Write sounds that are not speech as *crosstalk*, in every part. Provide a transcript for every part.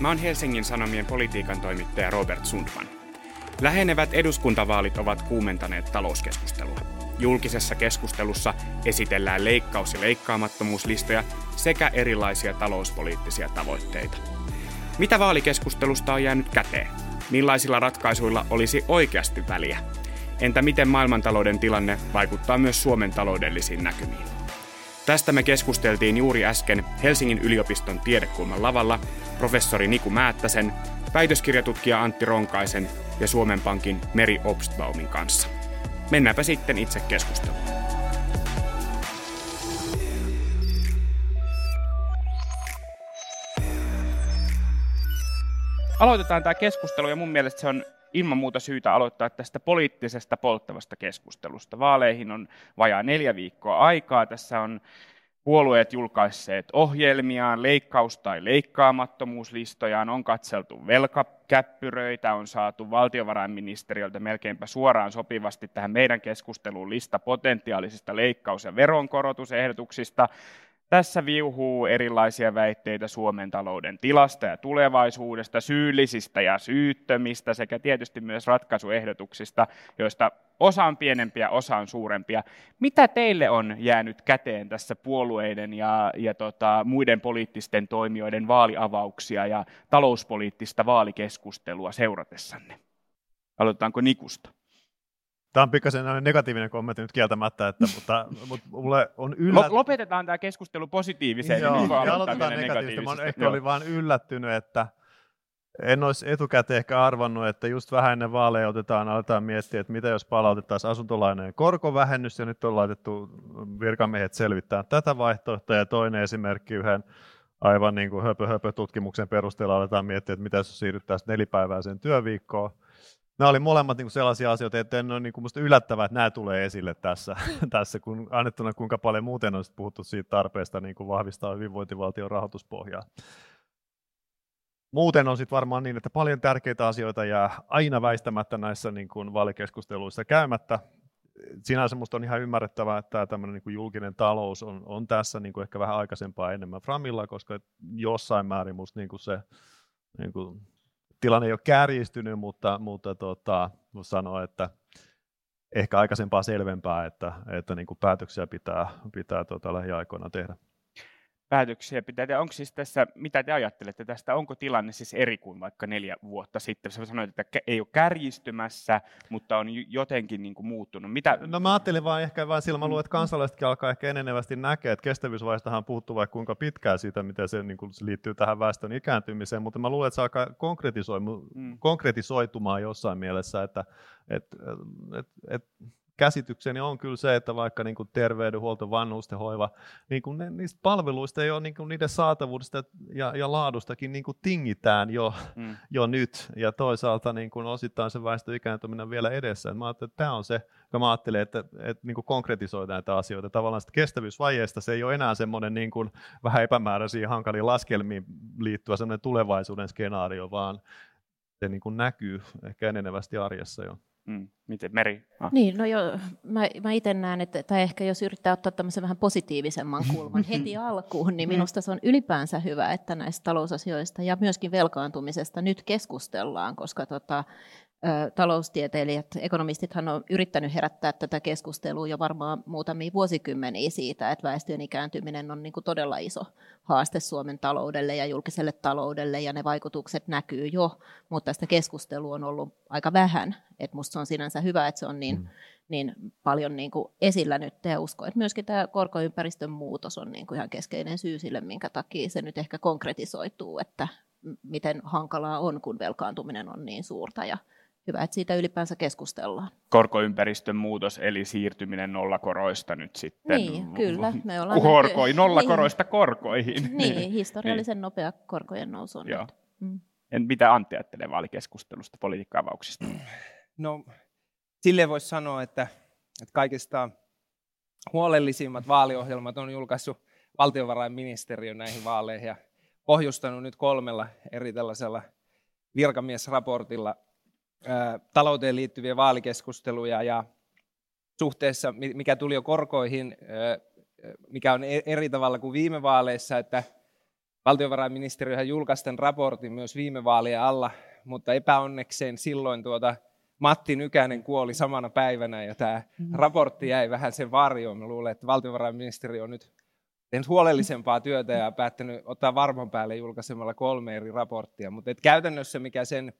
Mä oon Helsingin Sanomien politiikan toimittaja Robert Sundman. Lähenevät eduskuntavaalit ovat kuumentaneet talouskeskustelua. Julkisessa keskustelussa esitellään leikkaus- ja leikkaamattomuuslistoja sekä erilaisia talouspoliittisia tavoitteita. Mitä vaalikeskustelusta on jäänyt käteen? Millaisilla ratkaisuilla olisi oikeasti väliä? Entä miten maailmantalouden tilanne vaikuttaa myös Suomen taloudellisiin näkymiin? Tästä me keskusteltiin juuri äsken Helsingin yliopiston tiedekulman lavalla professori Niku Määttäsen, väitöskirjatutkija Antti Ronkaisen ja Suomen Pankin Meri Obstbaumin kanssa. Mennäänpä sitten itse keskusteluun. Aloitetaan tämä keskustelu ja mun mielestä se on ilman muuta syytä aloittaa tästä poliittisesta polttavasta keskustelusta. Vaaleihin on vajaa neljä viikkoa aikaa. Tässä on puolueet julkaisseet ohjelmiaan, leikkaus- tai leikkaamattomuuslistojaan, on katseltu velkakäppyröitä, on saatu valtiovarainministeriöltä melkeinpä suoraan sopivasti tähän meidän keskusteluun lista potentiaalisista leikkaus- ja veronkorotusehdotuksista. Tässä viuhuu erilaisia väitteitä Suomen talouden tilasta ja tulevaisuudesta, syyllisistä ja syyttömistä sekä tietysti myös ratkaisuehdotuksista, joista osa on pienempiä, osa on suurempia. Mitä teille on jäänyt käteen tässä puolueiden ja, ja tota, muiden poliittisten toimijoiden vaaliavauksia ja talouspoliittista vaalikeskustelua seuratessanne? Aloitetaanko Nikusta? Tämä on pikkasen negatiivinen kommentti nyt kieltämättä, että, mutta, mutta mulle on yllät... Lopetetaan tämä keskustelu positiiviseen. Joo, niin ja aloitetaan negatiivisesti. Mä ehkä olin vain yllättynyt, että en olisi etukäteen ehkä arvannut, että just vähän ennen vaaleja otetaan, aletaan miettiä, että mitä jos palautettaisiin asuntolainojen korkovähennys, ja nyt on laitettu virkamiehet selvittää tätä vaihtoehtoa, ja toinen esimerkki yhden aivan niin kuin höpö, höpö tutkimuksen perusteella aletaan miettiä, että mitä jos siirryttäisiin nelipäiväiseen työviikkoon, nämä oli molemmat niin kuin sellaisia asioita, että en ole niin kuin yllättävää, että nämä tulee esille tässä, *laughs* tässä kun annettuna kuinka paljon muuten on puhuttu siitä tarpeesta niin kuin vahvistaa hyvinvointivaltion rahoituspohjaa. Muuten on sitten varmaan niin, että paljon tärkeitä asioita jää aina väistämättä näissä niin kuin vaalikeskusteluissa käymättä. Sinänsä minusta on ihan ymmärrettävää, että tämä niin kuin julkinen talous on, on tässä niin kuin ehkä vähän aikaisempaa enemmän framilla, koska jossain määrin minusta niin kuin se niin kuin tilanne ei ole kärjistynyt, mutta, mutta tota, sanoa, että ehkä aikaisempaa selvempää, että, että niin kuin päätöksiä pitää, pitää tota lähiaikoina tehdä päätöksiä pitää tehdä. Onko siis tässä, mitä te ajattelette tästä, onko tilanne siis eri kuin vaikka neljä vuotta sitten? Sä sanoit, että ei ole kärjistymässä, mutta on jotenkin niin kuin muuttunut. Mitä? No mä ajattelin vaan ehkä vaan sillä, mä luulen, että kansalaisetkin alkaa ehkä enenevästi näkeä, että kestävyysvaiheestahan on puhuttu vaikka kuinka pitkään siitä, miten se, niin kuin, se liittyy tähän väestön ikääntymiseen, mutta mä luulen, että se alkaa mm. konkretisoitumaan jossain mielessä, että et, et, et, käsitykseni on kyllä se, että vaikka niin kuin terveydenhuolto, vanhustenhoiva, niin kuin ne, niistä palveluista ei ole niin kuin niiden saatavuudesta ja, ja laadustakin niin kuin tingitään jo, mm. jo nyt, ja toisaalta niin kuin osittain se väestö ikääntyminen vielä edessä. Mä ajattelin, että tämä on se, kun mä ajattelen, että, että niin kuin konkretisoi näitä asioita. Tavallaan sitä kestävyysvajeesta se ei ole enää semmoinen niin kuin vähän epämääräisiin hankaliin laskelmiin liittyvä semmoinen tulevaisuuden skenaario, vaan se niin kuin näkyy ehkä enenevästi arjessa jo. Mm. Miten Meri? Ah. Niin, no jo, mä, mä itse näen, että tai ehkä jos yrittää ottaa tämmöisen vähän positiivisemman kulman *laughs* heti alkuun, niin mm. minusta se on ylipäänsä hyvä, että näistä talousasioista ja myöskin velkaantumisesta nyt keskustellaan, koska tota, taloustieteilijät, ekonomistithan on yrittänyt herättää tätä keskustelua jo varmaan muutamia vuosikymmeniä siitä, että väestön ikääntyminen on niin kuin todella iso haaste Suomen taloudelle ja julkiselle taloudelle, ja ne vaikutukset näkyy jo, mutta tästä keskustelua on ollut aika vähän. Et musta se on sinänsä hyvä, että se on niin, mm. niin paljon niin kuin esillä nyt, ja uskon, että myöskin tämä korkoympäristön muutos on niin kuin ihan keskeinen syy sille, minkä takia se nyt ehkä konkretisoituu, että miten hankalaa on, kun velkaantuminen on niin suurta, ja hyvä, että siitä ylipäänsä keskustellaan. Korkoympäristön muutos, eli siirtyminen nollakoroista nyt sitten. Niin, kyllä. Me ollaan Korkoi, nollakoroista niin, korkoihin. *laughs* Niin, historiallisen niin. nopea korkojen nousu on Joo. Mm. En, mitä Antti ajattelee vaalikeskustelusta, politiikka-avauksista? No, silleen voisi sanoa, että, että kaikista huolellisimmat vaaliohjelmat on julkaissut valtiovarainministeriö näihin vaaleihin ja pohjustanut nyt kolmella eri tällaisella virkamiesraportilla talouteen liittyviä vaalikeskusteluja ja suhteessa, mikä tuli jo korkoihin, mikä on e-, eri tavalla kuin viime vaaleissa, että valtiovarainministeriöhän julkaisi tämän raportin myös viime vaalien alla, mutta epäonnekseen silloin tuota Matti Nykänen kuoli samana päivänä ja tämä mm. raportti jäi vähän sen varjoon. Mä luulen, että valtiovarainministeriö on nyt tehnyt huolellisempaa työtä ja päättänyt ottaa varman päälle julkaisemalla kolme eri raporttia. Mutta käytännössä mikä sen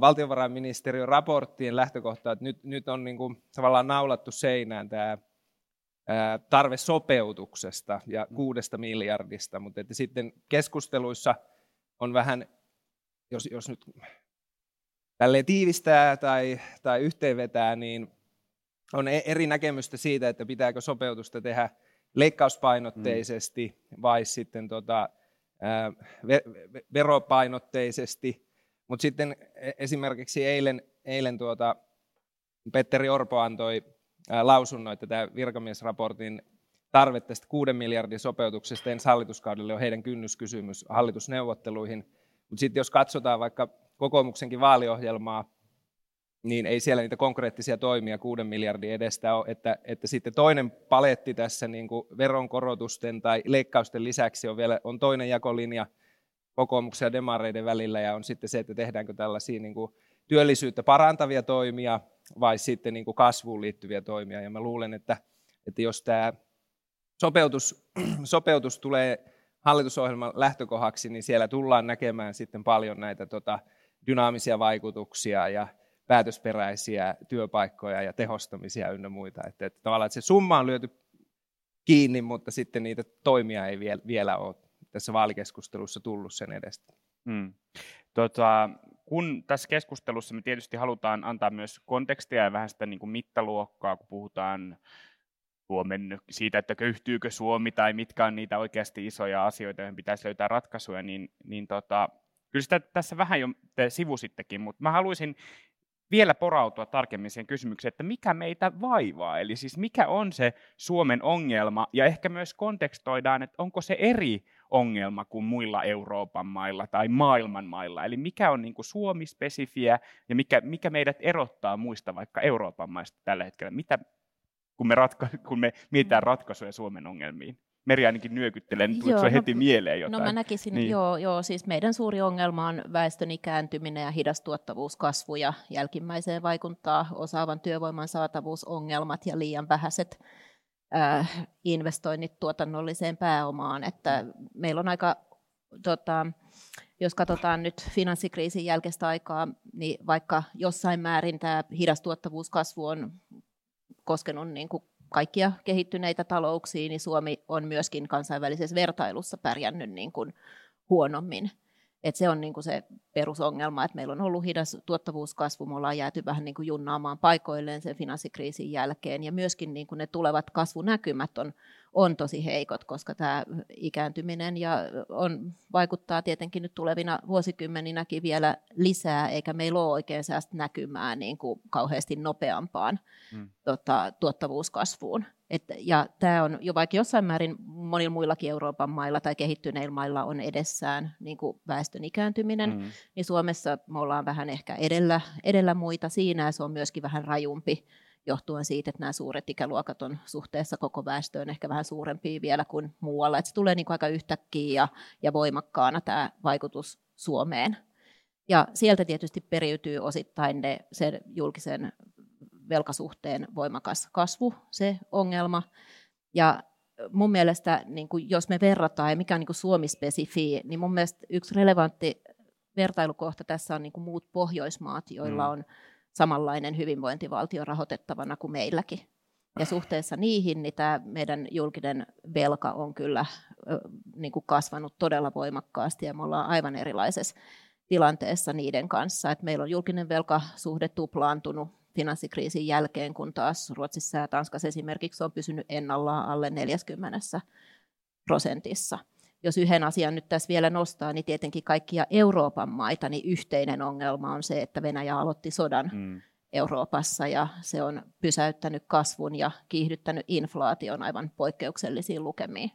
valtiovarainministeriön raporttien lähtökohta, että nyt, nyt on niin kuin tavallaan naulattu seinään tämä tarve sopeutuksesta ja mm. kuudesta miljardista, mutta että sitten keskusteluissa on vähän, jos, jos nyt tälleen tiivistää tai, tai yhteenvetää, niin on e-, eri näkemystä siitä, että pitääkö sopeutusta tehdä leikkauspainotteisesti mm. vai sitten tota, veropainotteisesti. Mutta sitten e-, esimerkiksi eilen, eilen tuota, Petteri Orpo antoi lausunnon, että tämä virkamiesraportin tarve tästä 6 miljardin sopeutuksesta ensi hallituskaudelle on heidän kynnyskysymys hallitusneuvotteluihin. Mutta sitten jos katsotaan vaikka kokoomuksenkin vaaliohjelmaa, niin ei siellä niitä konkreettisia toimia kuuden miljardin edestä ole, että, että sitten toinen paletti tässä niin kuin veronkorotusten tai leikkausten lisäksi on vielä on toinen jakolinja kokoomuksen ja demareiden välillä ja on sitten se, että tehdäänkö tällaisia niin kuin työllisyyttä parantavia toimia vai sitten niin kuin kasvuun liittyviä toimia. Ja mä luulen, että, että jos tämä sopeutus, *clears throat* sopeutus tulee hallitusohjelman lähtökohaksi, niin siellä tullaan näkemään sitten paljon näitä tota, dynaamisia vaikutuksia ja päätösperäisiä työpaikkoja ja tehostamisia ynnä muita. Että, että tavallaan että se summa on lyöty kiinni, mutta sitten niitä toimia ei vielä, vielä ole tässä vaalikeskustelussa tullut sen edestä. Hmm. Tota, kun tässä keskustelussa me tietysti halutaan antaa myös kontekstia ja vähän sitä niin kuin mittaluokkaa, kun puhutaan Suomen, siitä, että köyhtyykö Suomi tai mitkä on niitä oikeasti isoja asioita, joihin pitäisi löytää ratkaisuja, niin, niin tota, kyllä sitä tässä vähän jo te sivusittekin, mutta mä haluaisin vielä porautua tarkemmin siihen kysymykseen, että mikä meitä vaivaa, eli siis mikä on se Suomen ongelma, ja ehkä myös kontekstoidaan, että onko se eri ongelma kuin muilla Euroopan mailla tai maailman mailla, eli mikä on niin kuin Suomi-spesifiä ja mikä, mikä meidät erottaa muista vaikka Euroopan maista tällä hetkellä, mitä, kun, me ratka- kun me mietitään ratkaisuja Suomen ongelmiin. Meri ainakin nyökyttelee, niin tuleeko no, heti mieleen jotain? No mä näkisin, niin. joo, joo, siis meidän suuri ongelma on väestön ikääntyminen ja hidas tuottavuuskasvu ja jälkimmäiseen vaikuttaa osaavan työvoiman saatavuusongelmat ja liian vähäiset äh, investoinnit tuotannolliseen pääomaan. Että meillä on aika, tota, jos katsotaan nyt finanssikriisin jälkeistä aikaa, niin vaikka jossain määrin tämä hidas tuottavuuskasvu on koskenut niin kuin kaikkia kehittyneitä talouksia, niin Suomi on myöskin kansainvälisessä vertailussa pärjännyt niin kuin huonommin. Et se on niin kuin se perusongelma, että meillä on ollut hidas tuottavuuskasvu, me ollaan jääty vähän niin kuin junnaamaan paikoilleen sen finanssikriisin jälkeen, ja myöskin niin kuin ne tulevat kasvunäkymät on on tosi heikot, koska tämä ikääntyminen ja on, vaikuttaa tietenkin nyt tulevina vuosikymmeninäkin vielä lisää, eikä meillä ole oikein säästä näkymää niin kuin kauheasti nopeampaan hmm. tota, tuottavuuskasvuun. Et, ja tämä on jo vaikka jossain määrin monilla muillakin Euroopan mailla tai kehittyneillä mailla on edessään niin kuin väestön ikääntyminen, hmm. niin Suomessa me ollaan vähän ehkä edellä, edellä muita siinä, ja se on myöskin vähän rajumpi johtuen siitä, että nämä suuret ikäluokat on suhteessa koko väestöön ehkä vähän suurempia vielä kuin muualla. Että se tulee niin kuin aika yhtäkkiä ja, ja voimakkaana tämä vaikutus Suomeen. Ja sieltä tietysti periytyy osittain ne, se julkisen velkasuhteen voimakas kasvu, se ongelma. Ja mun mielestä, niin kuin jos me verrataan, ja mikä on niin kuin Suomi-spesifi, niin mun mielestä yksi relevantti vertailukohta tässä on niin kuin muut Pohjoismaat, joilla mm. on samanlainen hyvinvointivaltio rahoitettavana kuin meilläkin. Ja suhteessa niihin niin tämä meidän julkinen velka on kyllä niin kuin kasvanut todella voimakkaasti ja me ollaan aivan erilaisessa tilanteessa niiden kanssa. Et meillä on julkinen velkasuhde tuplaantunut finanssikriisin jälkeen, kun taas Ruotsissa ja Tanskassa esimerkiksi on pysynyt ennallaan alle 40 prosentissa jos yhden asian nyt tässä vielä nostaa, niin tietenkin kaikkia Euroopan maita, niin yhteinen ongelma on se, että Venäjä aloitti sodan mm. Euroopassa ja se on pysäyttänyt kasvun ja kiihdyttänyt inflaation aivan poikkeuksellisiin lukemiin.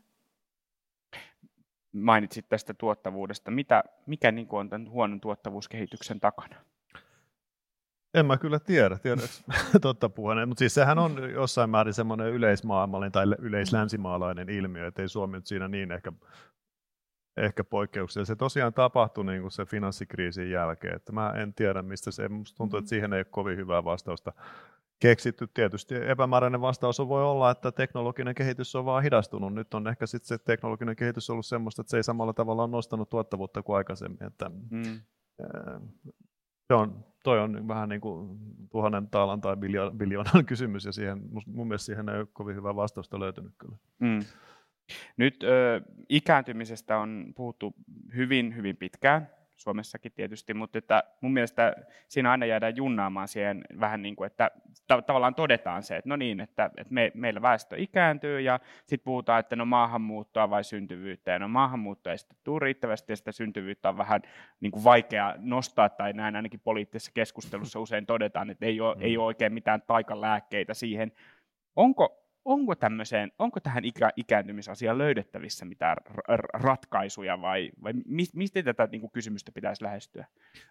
Mainitsit tästä tuottavuudesta. Mitä, mikä niin on tämän huonon tuottavuuskehityksen takana? En mä kyllä tiedä, tiedätkö *laughs* totta puhuneen, mutta siis sehän on jossain määrin semmoinen yleismaailmallinen tai yleislänsimaalainen ilmiö, että ei Suomi nyt siinä niin ehkä ehkä poikkeuksia. Se tosiaan tapahtui niin kuin se finanssikriisin jälkeen. Että mä en tiedä, mistä se, musta tuntuu, että siihen ei ole kovin hyvää vastausta keksitty. Tietysti epämääräinen vastaus voi olla, että teknologinen kehitys on vaan hidastunut. Nyt on ehkä sitten se teknologinen kehitys ollut semmoista, että se ei samalla tavalla ole nostanut tuottavuutta kuin aikaisemmin. Että, mm. se on, toi on vähän niin kuin tuhannen taalan tai biljoonan *laughs* kysymys, ja siihen, mun mielestä siihen ei ole kovin hyvää vastausta löytynyt kyllä. Mm. Nyt ö, ikääntymisestä on puhuttu hyvin, hyvin pitkään. Suomessakin tietysti, mutta että mun mielestä siinä aina jäädään junnaamaan siihen vähän niin kuin, että ta- tavallaan todetaan se, että no niin, että, että me, meillä väestö ikääntyy ja sitten puhutaan, että no maahanmuuttoa vai syntyvyyttä ja no maahanmuuttoa ei sitten tule riittävästi ja sitä syntyvyyttä on vähän niin kuin vaikea nostaa tai näin ainakin poliittisessa keskustelussa usein todetaan, että ei ole, mm. ei ole oikein mitään taikalääkkeitä siihen. Onko onko, tämmöiseen, onko tähän ikä, ikääntymisasiaan löydettävissä mitään ratkaisuja vai, vai mistä tätä niin kuin kysymystä pitäisi lähestyä?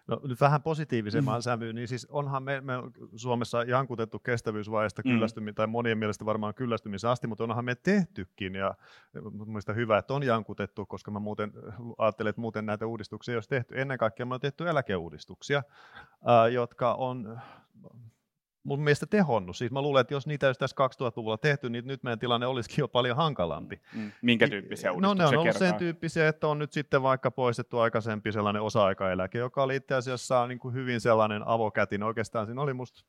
No nyt vähän positiivisemman mm. sävyyn, niin siis onhan me, me Suomessa jankutettu kestävyysvaiheesta mm. kyllästymistä, tai monien mielestä varmaan kyllästymisen asti, mutta onhan me tehtykin ja mielestäni hyvä, että on jankutettu, koska mä muuten ajattelen, että muuten näitä uudistuksia ei olisi tehty. Ennen kaikkea me on tehty eläkeuudistuksia, jotka on mun mielestä tehonnut. Siis mä luulen, että jos niitä olisi tässä 2000-luvulla tehty, niin nyt meidän tilanne olisikin jo paljon hankalampi. Mm. Minkä tyyppisiä uudistuksia No ne on ollut kertaan? sen tyyppisiä, että on nyt sitten vaikka poistettu aikaisempi sellainen osa-aikaeläke, joka oli itse asiassa niin kuin hyvin sellainen avokätin. Oikeastaan siinä oli musta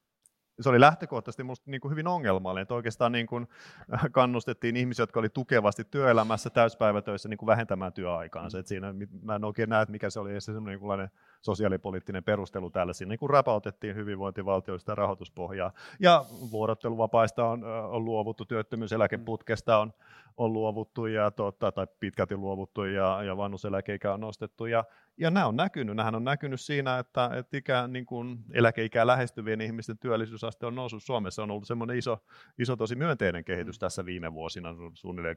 se oli lähtökohtaisesti minusta niin hyvin ongelmallinen, että oikeastaan niin kuin *laughs* kannustettiin ihmisiä, jotka oli tukevasti työelämässä täyspäivätöissä niin kuin vähentämään työaikaansa. Että siinä, mä en oikein näe, että mikä se oli se semmoinen niin sosiaalipoliittinen perustelu täällä. Siinä niin kuin rapautettiin hyvinvointivaltioista rahoituspohjaa. Ja vuorotteluvapaista on, on luovuttu, työttömyyseläkeputkesta on, on luovuttu ja, tota, tai pitkälti luovuttu ja, ja vanhuseläkeikä on nostettu. Ja, ja nämä on näkynyt. Nämähän on näkynyt siinä, että, että ikä, niin kuin eläkeikää lähestyvien ihmisten työllisyysaste on noussut. Suomessa on ollut semmoinen iso, iso tosi myönteinen kehitys tässä viime vuosina, suunnilleen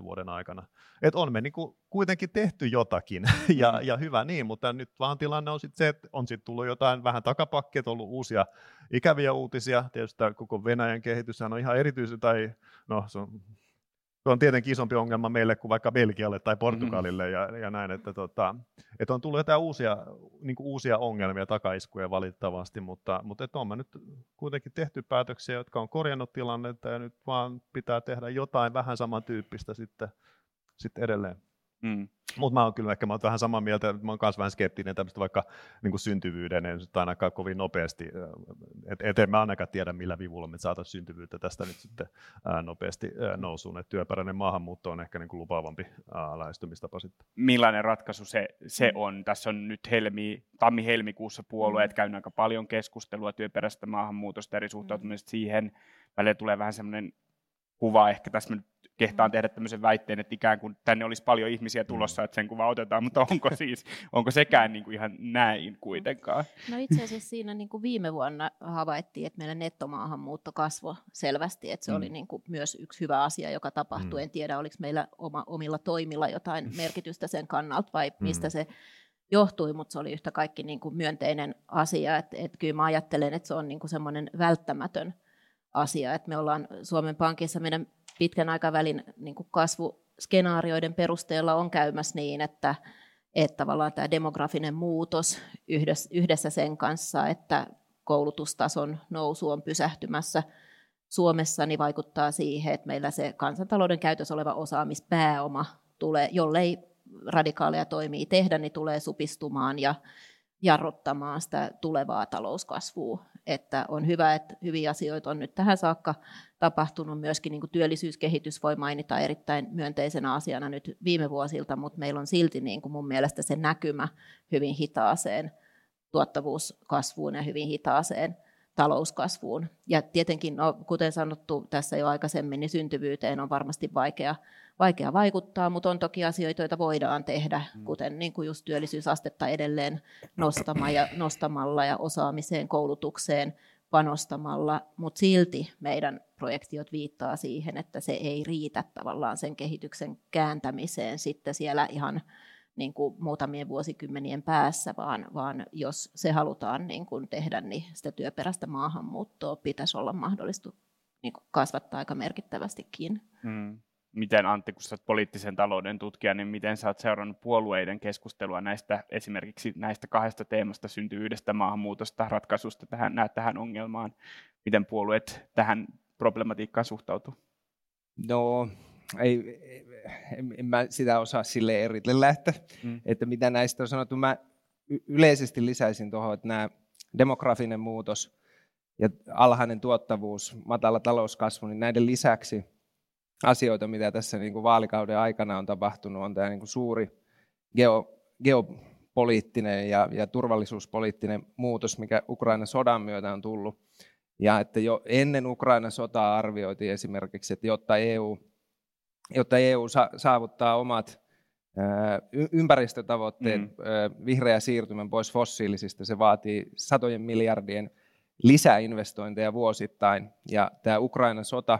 10-15 vuoden aikana. Et on me niin kuin kuitenkin tehty jotakin, *laughs* ja, mm. ja hyvä niin, mutta nyt vaan tilanne on sitten se, että on sitten tullut jotain vähän takapakkia, on ollut uusia ikäviä uutisia. Tietysti koko Venäjän kehitys on ihan erityisen, tai no se on se on tietenkin isompi ongelma meille kuin vaikka Belgialle tai Portugalille mm. ja, ja näin, että, tota, että on tullut jotain uusia, niin uusia ongelmia, takaiskuja valitettavasti, mutta, mutta että on me nyt kuitenkin tehty päätöksiä, jotka on korjannut tilannetta ja nyt vaan pitää tehdä jotain vähän samantyyppistä sitten, sitten edelleen. Mm. Mutta mä oon kyllä ehkä mä oon vähän samaa mieltä, että mä oon myös vähän skeptinen tämmöistä vaikka niin kuin syntyvyyden, ei nyt ainakaan kovin nopeasti, että et en mä ainakaan tiedä millä vivulla me saataisiin syntyvyyttä tästä nyt sitten ää, nopeasti ää, nousuun, että työperäinen maahanmuutto on ehkä niin kuin lupaavampi ää, lähestymistapa sitten. Millainen ratkaisu se, se on? Tässä on nyt helmi, tammi-helmikuussa puolueet mm. käynyt aika paljon keskustelua työperäisestä maahanmuutosta, eri suhtautumisesta mm. siihen. Välillä tulee vähän semmoinen kuva ehkä tässä nyt kehtaan tehdä tämmöisen väitteen, että ikään kuin tänne olisi paljon ihmisiä mm. tulossa, että sen kuva otetaan, mutta onko *laughs* siis, onko sekään niin kuin ihan näin kuitenkaan? No itse asiassa siinä niin kuin viime vuonna havaittiin, että meidän nettomaahanmuutto kasvoi selvästi, että se mm. oli niin kuin myös yksi hyvä asia, joka tapahtui. Mm. En tiedä, oliko meillä oma, omilla toimilla jotain *laughs* merkitystä sen kannalta vai mistä mm. se johtui, mutta se oli yhtä kaikki niin kuin myönteinen asia. Että, että kyllä mä ajattelen, että se on niin kuin semmoinen välttämätön asia, että me ollaan Suomen Pankissa meidän pitkän aikavälin niin kuin kasvuskenaarioiden perusteella on käymässä niin, että, että tavallaan tämä demografinen muutos yhdessä, sen kanssa, että koulutustason nousu on pysähtymässä Suomessa, niin vaikuttaa siihen, että meillä se kansantalouden käytössä oleva osaamispääoma tulee, jollei radikaaleja toimia tehdä, niin tulee supistumaan ja jarruttamaan sitä tulevaa talouskasvua. Että on hyvä, että hyviä asioita on nyt tähän saakka tapahtunut. Myöskin niin työllisyyskehitys voi mainita erittäin myönteisenä asiana nyt viime vuosilta, mutta meillä on silti niin kuin mun mielestä se näkymä hyvin hitaaseen tuottavuuskasvuun ja hyvin hitaaseen talouskasvuun. Ja tietenkin, no, kuten sanottu tässä jo aikaisemmin, niin syntyvyyteen on varmasti vaikea, vaikea vaikuttaa, mutta on toki asioita, joita voidaan tehdä, mm. kuten niin kuin just työllisyysastetta edelleen nostamalla ja, nostamalla ja osaamiseen, koulutukseen panostamalla, mutta silti meidän projektiot viittaa siihen, että se ei riitä tavallaan sen kehityksen kääntämiseen sitten siellä ihan niin kuin muutamien vuosikymmenien päässä, vaan, vaan jos se halutaan niin kuin tehdä, niin sitä työperäistä maahanmuuttoa pitäisi olla mahdollista niin kuin kasvattaa aika merkittävästikin. Mm. Miten Antti, kun olet poliittisen talouden tutkija, niin miten sä oot seurannut puolueiden keskustelua näistä, esimerkiksi näistä kahdesta teemasta syntyvyydestä, maahanmuutosta, ratkaisusta tähän, näet tähän ongelmaan, miten puolueet tähän problematiikkaan suhtautuu? No, ei, en, en mä sitä osaa sille eritellä, että, mm. että mitä näistä on sanottu. Mä yleisesti lisäisin tuohon, että nämä demografinen muutos ja alhainen tuottavuus, matala talouskasvu, niin näiden lisäksi asioita, mitä tässä niin kuin vaalikauden aikana on tapahtunut, on tämä niin kuin suuri geo, geopoliittinen ja, ja turvallisuuspoliittinen muutos, mikä Ukrainan sodan myötä on tullut. Ja että jo ennen Ukrainan sotaa arvioitiin esimerkiksi, että jotta EU, jotta EU saavuttaa omat ympäristötavoitteet, mm. vihreä siirtymän pois fossiilisista, se vaatii satojen miljardien lisäinvestointeja vuosittain. Ja tämä Ukrainan sota,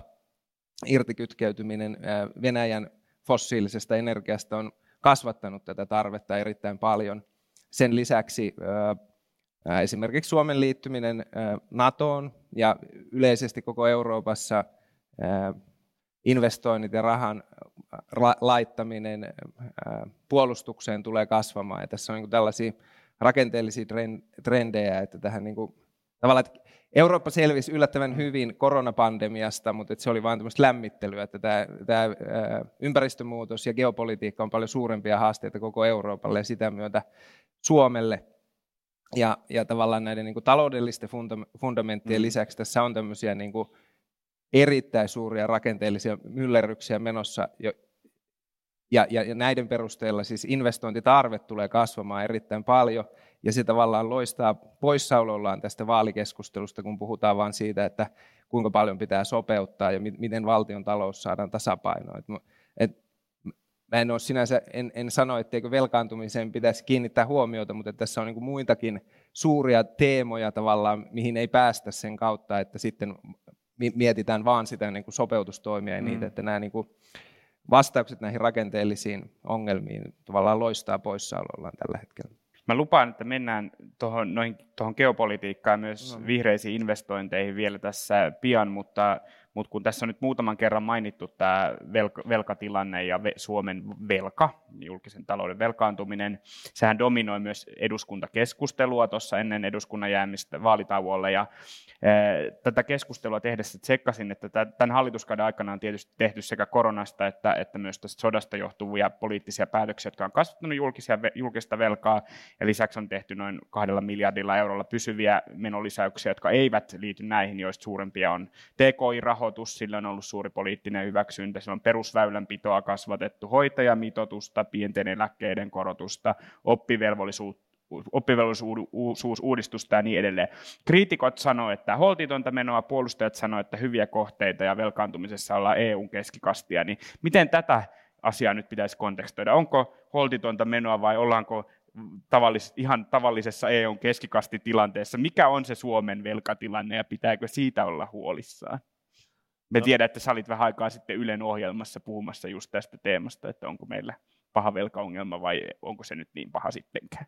irtikytkeytyminen Venäjän fossiilisesta energiasta on kasvattanut tätä tarvetta erittäin paljon. Sen lisäksi esimerkiksi Suomen liittyminen NATOon ja yleisesti koko Euroopassa investoinnit ja rahan laittaminen puolustukseen tulee kasvamaan. Ja tässä on niin tällaisia rakenteellisia trendejä, että tähän niin kuin, tavallaan, että Eurooppa selvisi yllättävän hyvin koronapandemiasta, mutta se oli vain tämmöistä lämmittelyä, että tämä, tämä ympäristömuutos ja geopolitiikka on paljon suurempia haasteita koko Euroopalle ja sitä myötä Suomelle. Ja, ja tavallaan näiden niin kuin taloudellisten fundamenttien mm. lisäksi tässä on tämmöisiä niin kuin erittäin suuria rakenteellisia myllerryksiä menossa, ja, ja, ja näiden perusteella siis investointitarve tulee kasvamaan erittäin paljon, ja se tavallaan loistaa poissaolollaan tästä vaalikeskustelusta, kun puhutaan vain siitä, että kuinka paljon pitää sopeuttaa ja miten valtion talous saadaan tasapainoon. Et, et, mä en, ole sinänsä, en, en sano, etteikö velkaantumiseen pitäisi kiinnittää huomiota, mutta tässä on niin muitakin suuria teemoja tavallaan, mihin ei päästä sen kautta, että sitten mietitään vaan sitä niin kuin sopeutustoimia ja niitä, mm. että nämä niin kuin vastaukset näihin rakenteellisiin ongelmiin tavallaan loistaa poissaolollaan tällä hetkellä. Mä lupaan, että mennään tuohon, noin, tuohon geopolitiikkaan ja myös no. vihreisiin investointeihin vielä tässä pian, mutta mutta kun tässä on nyt muutaman kerran mainittu tämä velkatilanne ja Suomen velka, julkisen talouden velkaantuminen, sehän dominoi myös eduskuntakeskustelua tuossa ennen eduskunnan jäämistä vaalitauolle. Ja tätä keskustelua tehdessä tsekkasin, että tämän hallituskauden aikana on tietysti tehty sekä koronasta että, että myös tästä sodasta johtuvia poliittisia päätöksiä, jotka on kasvattanut julkisia, julkista velkaa, ja lisäksi on tehty noin kahdella miljardilla eurolla pysyviä menolisäyksiä, jotka eivät liity näihin, joista suurempia on TKI-rahoitus, sillä on ollut suuri poliittinen hyväksyntä, sillä on perusväylänpitoa kasvatettu, hoitajamitoitusta, pienten eläkkeiden korotusta, oppivelvollisuutta, oppivelvollisuusuudistusta ja niin edelleen. Kriitikot sanoivat, että holtitonta menoa, puolustajat sanoivat, että hyviä kohteita ja velkaantumisessa ollaan EUn keskikastia, niin miten tätä asiaa nyt pitäisi kontekstoida? Onko holtitonta menoa vai ollaanko tavallis, ihan tavallisessa EUn keskikastitilanteessa? Mikä on se Suomen velkatilanne ja pitääkö siitä olla huolissaan? Me no. tiedän, että sä olit vähän aikaa sitten Ylen ohjelmassa puhumassa just tästä teemasta, että onko meillä paha velkaongelma vai onko se nyt niin paha sittenkään.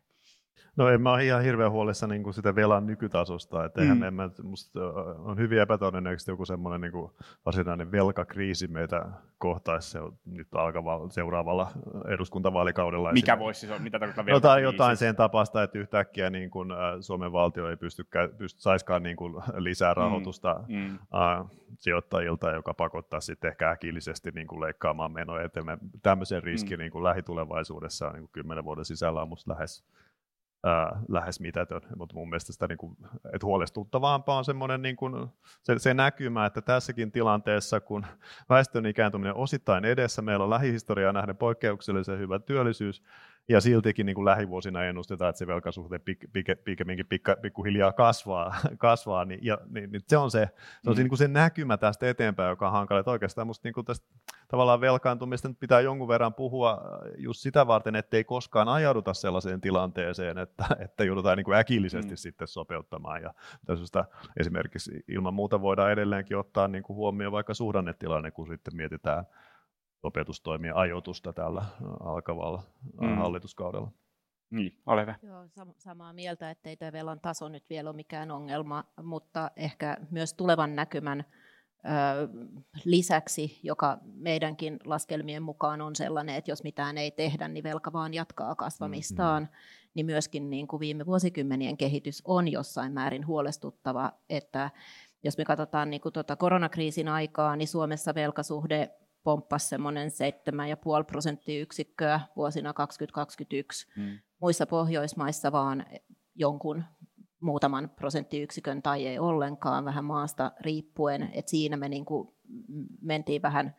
No en mä ole ihan hirveän huolissa niin kuin sitä velan nykytasosta. Että mm. en mä, musta on hyvin epätodennäköisesti joku semmoinen niin kuin varsinainen velkakriisi meitä kohtaisi se, nyt alkavalla seuraavalla eduskuntavaalikaudella. Mikä voisi siis olla? Mitä tarkoittaa no, tai jotain sen tapasta, että yhtäkkiä niin kuin, Suomen valtio ei pysty, pysty saiskaan niin kuin lisää mm. rahoitusta mm. Mm. Uh, sijoittajilta, joka pakottaa sitten ehkä äkillisesti niin kuin leikkaamaan menoja. Että me, tämmöisen riskin mm. niin kuin lähitulevaisuudessa niin kuin kymmenen vuoden sisällä on musta lähes lähes mitätön, mutta mun mielestä sitä niin kuin, että huolestuttavampaa on semmoinen niin kuin, se, se näkymä, että tässäkin tilanteessa, kun väestön ikääntyminen osittain edessä, meillä on lähihistoriaa nähden poikkeuksellisen hyvä työllisyys, ja siltikin niin kuin lähivuosina ennustetaan, että se velkasuhde pik, pik, pikemminkin pikka, pikkuhiljaa kasvaa, *laughs* kasvaa niin, ja, niin, niin se on se, se, on se, mm. niin kuin se näkymä tästä eteenpäin, joka on hankala. Että oikeastaan musta niin kuin tästä tavallaan velkaantumista pitää jonkun verran puhua äh, just sitä varten, ettei koskaan ajauduta sellaiseen tilanteeseen, että, *laughs* että joudutaan niin kuin äkillisesti mm. sitten sopeuttamaan. Ja tästä esimerkiksi ilman muuta voidaan edelleenkin ottaa niin kuin huomioon vaikka suhdannetilanne, kun sitten mietitään sopeutustoimien ajoitusta tällä alkavalla mm. hallituskaudella. Niin, ole hyvä. Joo, samaa mieltä, ettei tämä velan taso nyt vielä ole mikään ongelma, mutta ehkä myös tulevan näkymän lisäksi, joka meidänkin laskelmien mukaan on sellainen, että jos mitään ei tehdä, niin velka vaan jatkaa kasvamistaan, mm-hmm. niin myöskin niin kuin viime vuosikymmenien kehitys on jossain määrin huolestuttava, että jos me katsotaan niin kuin tuota koronakriisin aikaa, niin Suomessa velkasuhde pomppasi semmoinen 7,5 prosenttiyksikköä vuosina 2021. Mm. Muissa Pohjoismaissa vaan jonkun muutaman prosenttiyksikön tai ei ollenkaan, vähän maasta riippuen. Et siinä me niin kuin mentiin vähän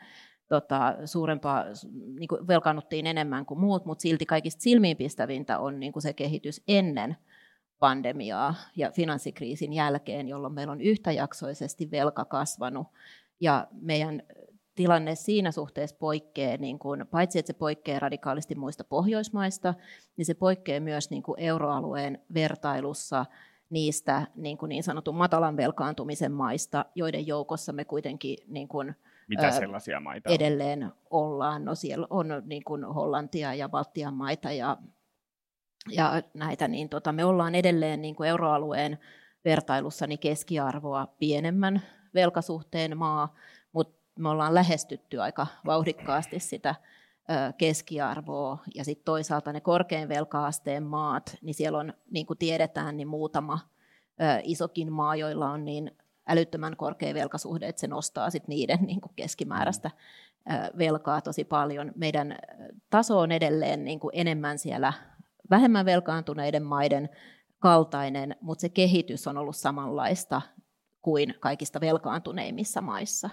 tota, suurempaa, niin kuin velkaannuttiin enemmän kuin muut, mutta silti kaikista silmiinpistävintä on niin kuin se kehitys ennen pandemiaa ja finanssikriisin jälkeen, jolloin meillä on yhtäjaksoisesti velka kasvanut. Ja meidän tilanne siinä suhteessa poikkeaa, niin kuin, paitsi että se poikkeaa radikaalisti muista Pohjoismaista, niin se poikkeaa myös niin kuin euroalueen vertailussa niistä niin, kuin niin sanotun matalan velkaantumisen maista, joiden joukossa me kuitenkin niin kuin, Mitä sellaisia maita on? edelleen ollaan. No siellä on niin kuin Hollantia ja Baltian maita ja, ja näitä, niin tota, me ollaan edelleen niin kuin euroalueen vertailussa niin keskiarvoa pienemmän velkasuhteen maa, me ollaan lähestytty aika vauhdikkaasti sitä keskiarvoa ja sitten toisaalta ne korkein velkaasteen maat, niin siellä on, niin kuin tiedetään, niin muutama isokin maa, joilla on niin älyttömän korkea velkasuhde, että se nostaa sit niiden niin kuin keskimääräistä velkaa tosi paljon. Meidän taso on edelleen niin kuin enemmän siellä vähemmän velkaantuneiden maiden kaltainen, mutta se kehitys on ollut samanlaista kuin kaikista velkaantuneimmissa maissa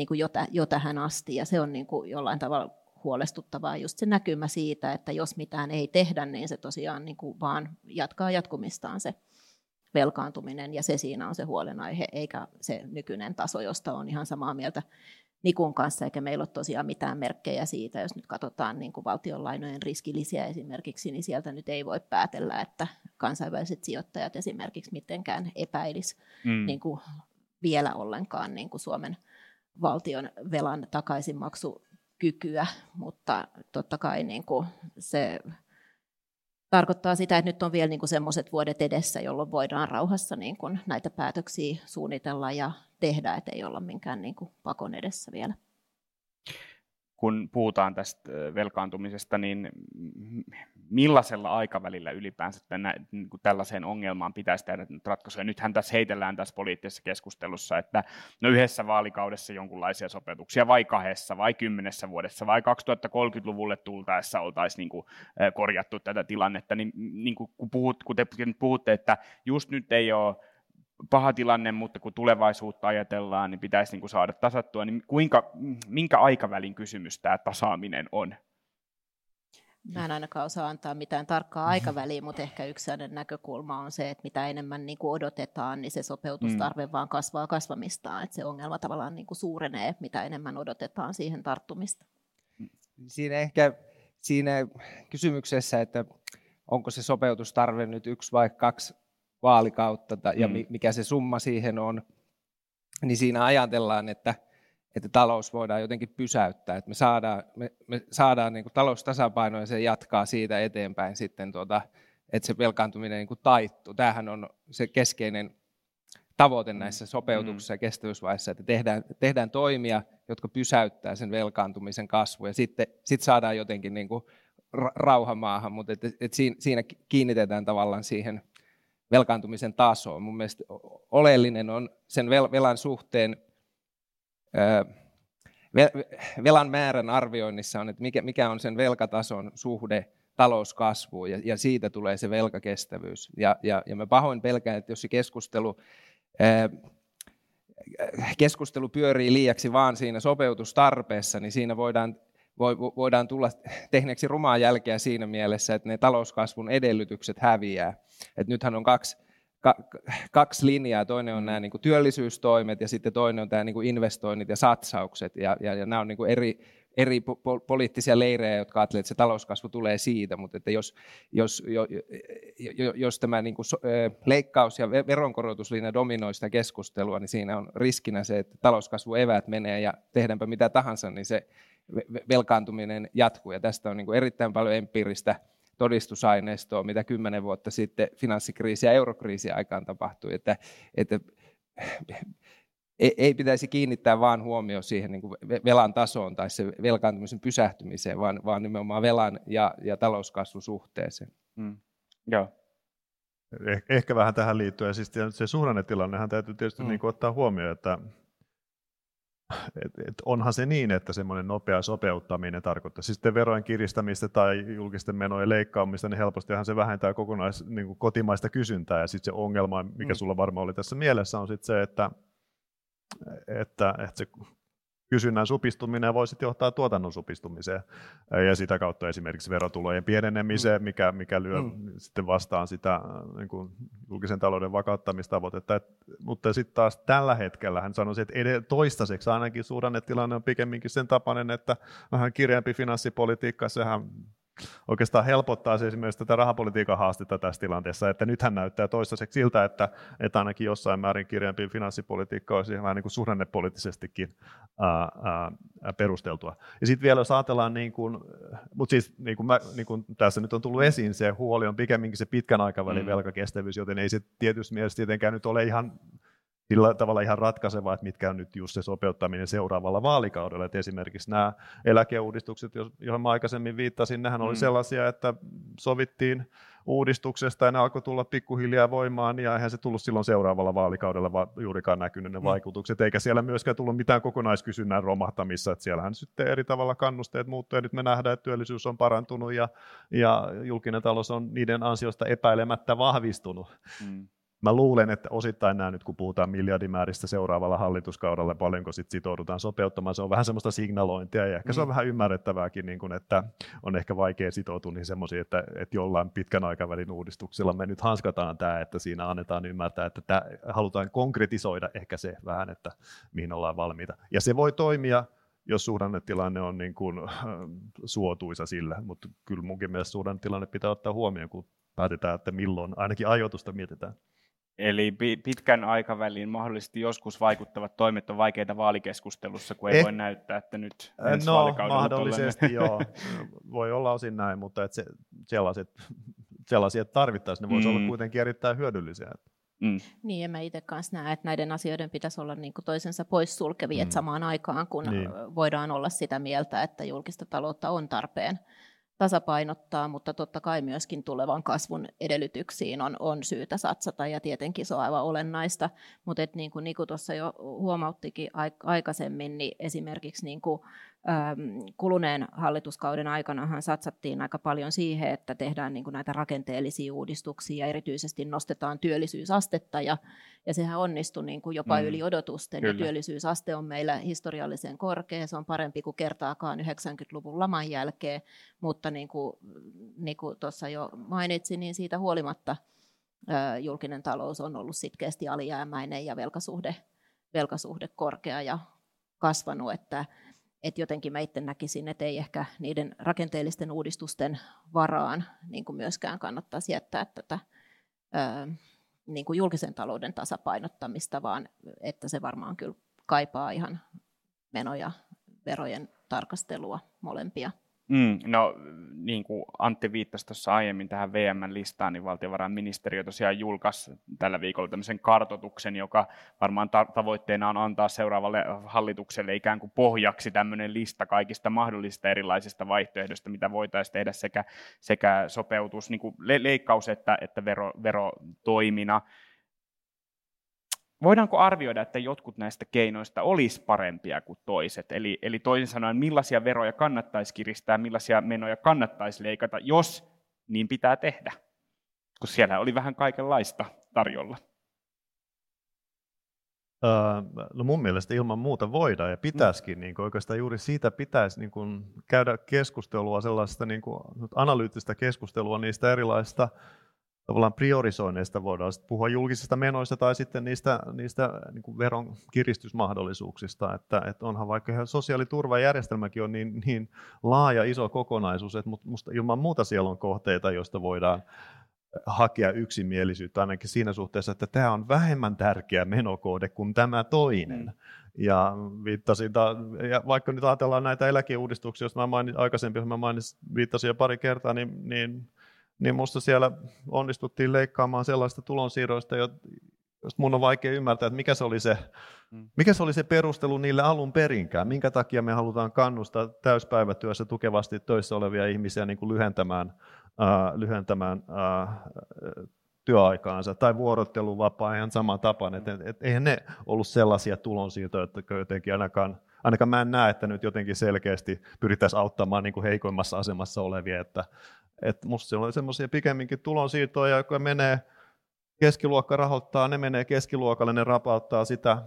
niin kuin jo, jo tähän asti, ja se on niin kuin jollain tavalla huolestuttavaa just se näkymä siitä, että jos mitään ei tehdä, niin se tosiaan niin kuin vaan jatkaa jatkumistaan se velkaantuminen, ja se siinä on se huolenaihe, eikä se nykyinen taso, josta on ihan samaa mieltä Nikun kanssa, eikä meillä ole tosiaan mitään merkkejä siitä, jos nyt katsotaan niin kuin valtionlainojen riskilisiä esimerkiksi, niin sieltä nyt ei voi päätellä, että kansainväliset sijoittajat esimerkiksi mitenkään epäilis mm. niin kuin vielä ollenkaan niin kuin Suomen valtion velan takaisinmaksukykyä, mutta totta kai niin kuin se tarkoittaa sitä, että nyt on vielä niin semmoiset vuodet edessä, jolloin voidaan rauhassa niin kuin näitä päätöksiä suunnitella ja tehdä, että ei olla minkään niin kuin pakon edessä vielä. Kun puhutaan tästä velkaantumisesta, niin millaisella aikavälillä ylipäänsä tänä, niin kuin tällaiseen ongelmaan pitäisi tehdä ratkaisuja? Nythän tässä heitellään tässä poliittisessa keskustelussa, että no yhdessä vaalikaudessa jonkunlaisia sopeutuksia, vai kahdessa, vai kymmenessä vuodessa, vai 2030-luvulle tultaessa oltaisiin niin kuin korjattu tätä tilannetta, niin, niin kuin kun, puhut, kun te puhutte, että just nyt ei ole paha tilanne, mutta kun tulevaisuutta ajatellaan, niin pitäisi niin kuin saada tasattua, niin kuinka, minkä aikavälin kysymys tämä tasaaminen on? Mä en ainakaan osaa antaa mitään tarkkaa aikaväliä, mutta ehkä yksi näkökulma on se, että mitä enemmän niin kuin odotetaan, niin se sopeutustarve mm. vaan kasvaa kasvamistaan. Että se ongelma tavallaan niin kuin suurenee, mitä enemmän odotetaan siihen tarttumista. Siinä ehkä siinä kysymyksessä, että onko se sopeutustarve nyt yksi vai kaksi vaalikautta ja mm. mikä se summa siihen on, niin siinä ajatellaan, että, että talous voidaan jotenkin pysäyttää, että me saadaan, me, me saadaan niin taloustasapaino ja se jatkaa siitä eteenpäin sitten, tuota, että se velkaantuminen niin kuin taittuu. Tämähän on se keskeinen tavoite mm. näissä sopeutuksissa ja kestävyysvaiheissa, että tehdään, tehdään toimia, jotka pysäyttää sen velkaantumisen kasvu ja sitten sit saadaan jotenkin niin kuin rauha maahan, mutta et, et siinä kiinnitetään tavallaan siihen velkaantumisen tasoon. Mun mielestä oleellinen on sen velan suhteen, velan määrän arvioinnissa on, että mikä on sen velkatason suhde talouskasvuun, ja, siitä tulee se velkakestävyys. Ja, ja, ja mä pahoin pelkään, että jos se keskustelu, keskustelu pyörii liiaksi vaan siinä sopeutustarpeessa, niin siinä voidaan voidaan tulla tehneeksi rumaa jälkeä siinä mielessä, että ne talouskasvun edellytykset häviää. Et nythän on kaksi, ka, kaksi linjaa. Toinen on nämä niin kuin työllisyystoimet ja sitten toinen on tämä niin kuin investoinnit ja satsaukset. Ja, ja, ja nämä on niin kuin eri, eri po- poliittisia leirejä, jotka ajattelevat, että se talouskasvu tulee siitä, mutta että jos, jos, jo, jo, jos tämä niin kuin leikkaus- ja veronkorotuslinja dominoi sitä keskustelua, niin siinä on riskinä se, että talouskasvu evät menee ja tehdäänpä mitä tahansa, niin se velkaantuminen jatkuu. Ja tästä on niin kuin erittäin paljon empiiristä todistusaineistoa, mitä kymmenen vuotta sitten finanssikriisi ja eurokriisi aikaan tapahtui. Että, että ei, ei pitäisi kiinnittää vaan huomioon siihen niin kuin velan tasoon tai se velkaantumisen pysähtymiseen, vaan, vaan nimenomaan velan ja, ja talouskasvun suhteeseen. Mm. Joo. Eh, ehkä vähän tähän liittyen, siis se suhdannetilannehan täytyy tietysti mm. niin kuin ottaa huomioon, että et, et onhan se niin, että semmoinen nopea sopeuttaminen tarkoittaa siis sitten verojen kiristämistä tai julkisten menojen leikkaamista, niin helpostihan se vähentää kokonais niin kuin kotimaista kysyntää. Ja sitten se ongelma, mikä mm. sulla varmaan oli tässä mielessä, on sitten se, että, että, että se kysynnän supistuminen voi sitten johtaa tuotannon supistumiseen ja sitä kautta esimerkiksi verotulojen pienenemiseen, mm. mikä, mikä lyö mm. sitten vastaan sitä niin kuin julkisen talouden vakauttamistavoitetta. Et, mutta sitten taas tällä hetkellä hän sanoi, että ed- toistaiseksi ainakin suhdannetilanne on pikemminkin sen tapainen, että vähän kireämpi finanssipolitiikka, sehän oikeastaan helpottaa se esimerkiksi tätä rahapolitiikan haastetta tässä tilanteessa, että nythän näyttää toistaiseksi siltä, että, että ainakin jossain määrin kirjempi finanssipolitiikka olisi vähän niin kuin suhdannepoliittisestikin ää, ää, perusteltua. Ja sitten vielä jos ajatellaan, niin kuin, mutta siis niin kuin, mä, niin kuin tässä nyt on tullut esiin, se huoli on pikemminkin se pitkän aikavälin mm. velkakestävyys, joten ei se tietysti mielessä tietenkään nyt ole ihan sillä tavalla ihan ratkaisevaa, että mitkä on nyt just se sopeuttaminen seuraavalla vaalikaudella. Että esimerkiksi nämä eläkeuudistukset, joihin mä aikaisemmin viittasin, nehän oli mm. sellaisia, että sovittiin uudistuksesta ja ne alkoi tulla pikkuhiljaa voimaan ja eihän se tullut silloin seuraavalla vaalikaudella juurikaan näkynyt ne mm. vaikutukset, eikä siellä myöskään tullut mitään kokonaiskysynnän romahtamissa, että siellähän sitten eri tavalla kannusteet muuttuu ja nyt me nähdään, että työllisyys on parantunut ja, ja julkinen talous on niiden ansiosta epäilemättä vahvistunut. Mm mä luulen, että osittain nämä nyt, kun puhutaan miljardimääristä seuraavalla hallituskaudella, paljonko sit sitoudutaan sopeuttamaan, se on vähän semmoista signalointia ja ehkä mm. se on mm. vähän ymmärrettävääkin, niin kun, että on ehkä vaikea sitoutua niin semmoisiin, että, että jollain pitkän aikavälin uudistuksilla me nyt hanskataan tämä, että siinä annetaan ymmärtää, että tämä, halutaan konkretisoida ehkä se vähän, että mihin ollaan valmiita. Ja se voi toimia jos suhdannetilanne on niin kuin, äh, suotuisa sillä, mutta kyllä munkin mielestä suhdannetilanne pitää ottaa huomioon, kun päätetään, että milloin ainakin ajoitusta mietitään. Eli pitkän aikavälin mahdollisesti joskus vaikuttavat toimet on vaikeita vaalikeskustelussa, kun ei Et, voi näyttää, että nyt ensi No, mahdollisesti *laughs* joo. Voi olla osin näin, mutta että se, sellaiset, sellaisia tarvittaisiin, ne voisi mm. olla kuitenkin erittäin hyödyllisiä. Mm. Niin, en mä itse kanssa näe, että näiden asioiden pitäisi olla niin kuin toisensa poissulkevia, mm. samaan aikaan kun niin. voidaan olla sitä mieltä, että julkista taloutta on tarpeen tasapainottaa, mutta totta kai myöskin tulevan kasvun edellytyksiin on, on syytä satsata ja tietenkin se on aivan olennaista, mutta et niin kuin Niku tuossa jo huomauttikin aikaisemmin, niin esimerkiksi niin kuin kuluneen hallituskauden aikanahan satsattiin aika paljon siihen, että tehdään niin kuin näitä rakenteellisia uudistuksia ja erityisesti nostetaan työllisyysastetta ja, ja sehän onnistui niin kuin jopa mm. yli odotusten Kyllä. ja työllisyysaste on meillä historiallisen korkea, se on parempi kuin kertaakaan 90-luvun laman jälkeen, mutta niin kuin, niin kuin tuossa jo mainitsin, niin siitä huolimatta julkinen talous on ollut sitkeästi alijäämäinen ja velkasuhde, velkasuhde korkea ja kasvanut, että että jotenkin mä itse näkisin, että ei ehkä niiden rakenteellisten uudistusten varaan niin kuin myöskään kannattaisi jättää tätä ö, niin kuin julkisen talouden tasapainottamista, vaan että se varmaan kyllä kaipaa ihan menoja, verojen tarkastelua molempia. Mm, no niin kuin Antti viittasi tuossa aiemmin tähän VM-listaan, niin valtiovarainministeriö tosiaan julkaisi tällä viikolla tämmöisen kartotuksen, joka varmaan ta- tavoitteena on antaa seuraavalle hallitukselle ikään kuin pohjaksi tämmöinen lista kaikista mahdollisista erilaisista vaihtoehdoista, mitä voitaisiin tehdä sekä, sekä sopeutus, niin kuin le- leikkaus että, että vero, verotoimina voidaanko arvioida, että jotkut näistä keinoista olisi parempia kuin toiset? Eli, eli toisin sanoen, millaisia veroja kannattaisi kiristää, millaisia menoja kannattaisi leikata, jos niin pitää tehdä? Kun siellä oli vähän kaikenlaista tarjolla. no mun mielestä ilman muuta voidaan ja pitäisikin, mm. niin kuin oikeastaan juuri siitä pitäisi niin kuin käydä keskustelua, sellaista niin kuin, analyyttistä keskustelua niistä erilaisista tavallaan priorisoinneista voidaan puhua julkisista menoista tai sitten niistä, niistä niin kuin veron kiristysmahdollisuuksista. Että, että onhan vaikka sosiaaliturvajärjestelmäkin on niin, niin laaja iso kokonaisuus, että musta ilman muuta siellä on kohteita, joista voidaan hakea yksimielisyyttä ainakin siinä suhteessa, että tämä on vähemmän tärkeä menokohde kuin tämä toinen. Mm. Ja, viittasin, ja vaikka nyt ajatellaan näitä eläkeuudistuksia, joista mä mainit, aikaisemmin mä mainitsin, viittasin jo pari kertaa, niin, niin niin minusta siellä onnistuttiin leikkaamaan sellaista tulonsiirroista, mun on vaikea ymmärtää, että mikä se oli se, mm. mikä se, oli se perustelu niille alun perinkään, minkä takia me halutaan kannustaa täyspäivätyössä tukevasti töissä olevia ihmisiä niin kuin lyhentämään, äh, lyhentämään äh, työaikaansa tai vuorotteluvapaa ihan sama tapaan. Et, et, et, eihän ne ollut sellaisia tulonsiirtoja, että jotenkin ainakaan, ainakaan mä en näe, että nyt jotenkin selkeästi pyrittäisiin auttamaan niin kuin heikoimmassa asemassa olevia. Että, et musta se on semmoisia pikemminkin tulonsiirtoja, jotka menee keskiluokka rahoittaa, ne menee keskiluokalle, ne rapauttaa sitä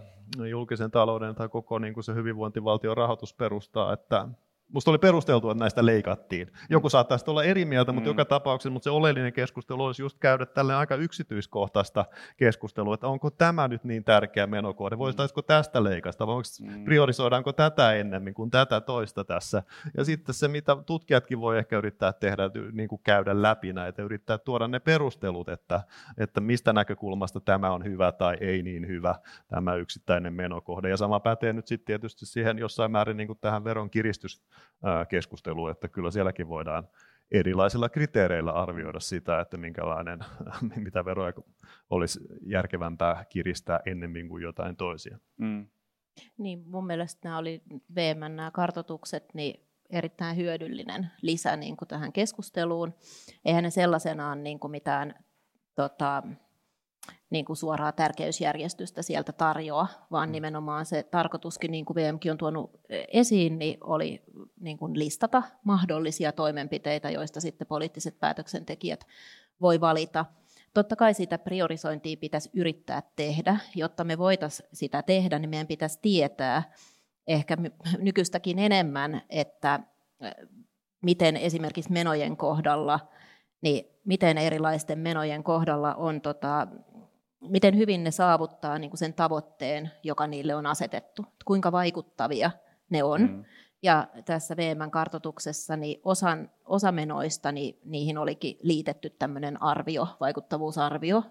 julkisen talouden tai koko niin kuin se hyvinvointivaltion rahoitusperustaa, että Musta oli perusteltua, että näistä leikattiin. Joku saattaisi olla eri mieltä, mutta mm. joka tapauksessa mutta se oleellinen keskustelu olisi just käydä tälle aika yksityiskohtaista keskustelua, että onko tämä nyt niin tärkeä menokohde, voisitaisiko tästä leikasta, vai mm. priorisoidaanko tätä ennemmin kuin tätä toista tässä. Ja sitten se, mitä tutkijatkin voi ehkä yrittää tehdä, niin kuin käydä läpi näitä, yrittää tuoda ne perustelut, että, että mistä näkökulmasta tämä on hyvä tai ei niin hyvä, tämä yksittäinen menokohde. Ja sama pätee nyt sitten tietysti siihen jossain määrin niin kuin tähän veron kiristys keskustelua, että kyllä sielläkin voidaan erilaisilla kriteereillä arvioida sitä, että minkälainen, *laughs* mitä veroja olisi järkevämpää kiristää ennemmin kuin jotain toisia. Mm. Niin, mun mielestä nämä oli VMn nämä kartotukset, niin erittäin hyödyllinen lisä niin kuin tähän keskusteluun. Eihän ne sellaisenaan niin kuin mitään tota, niin kuin suoraa tärkeysjärjestystä sieltä tarjoa, vaan mm. nimenomaan se tarkoituskin, niin kuin VMkin on tuonut e, esiin, niin oli niin kuin listata mahdollisia toimenpiteitä, joista sitten poliittiset päätöksentekijät voi valita. Totta kai sitä priorisointia pitäisi yrittää tehdä. Jotta me voitaisiin sitä tehdä, niin meidän pitäisi tietää ehkä nykyistäkin enemmän, että e, miten esimerkiksi menojen kohdalla, niin miten erilaisten menojen kohdalla on tota, miten hyvin ne saavuttaa niin kuin sen tavoitteen, joka niille on asetettu, kuinka vaikuttavia ne on. Mm. Ja tässä VMn kartoituksessa niin osan, osa menoista, niin niihin olikin liitetty tämmöinen arvio, vaikuttavuusarvio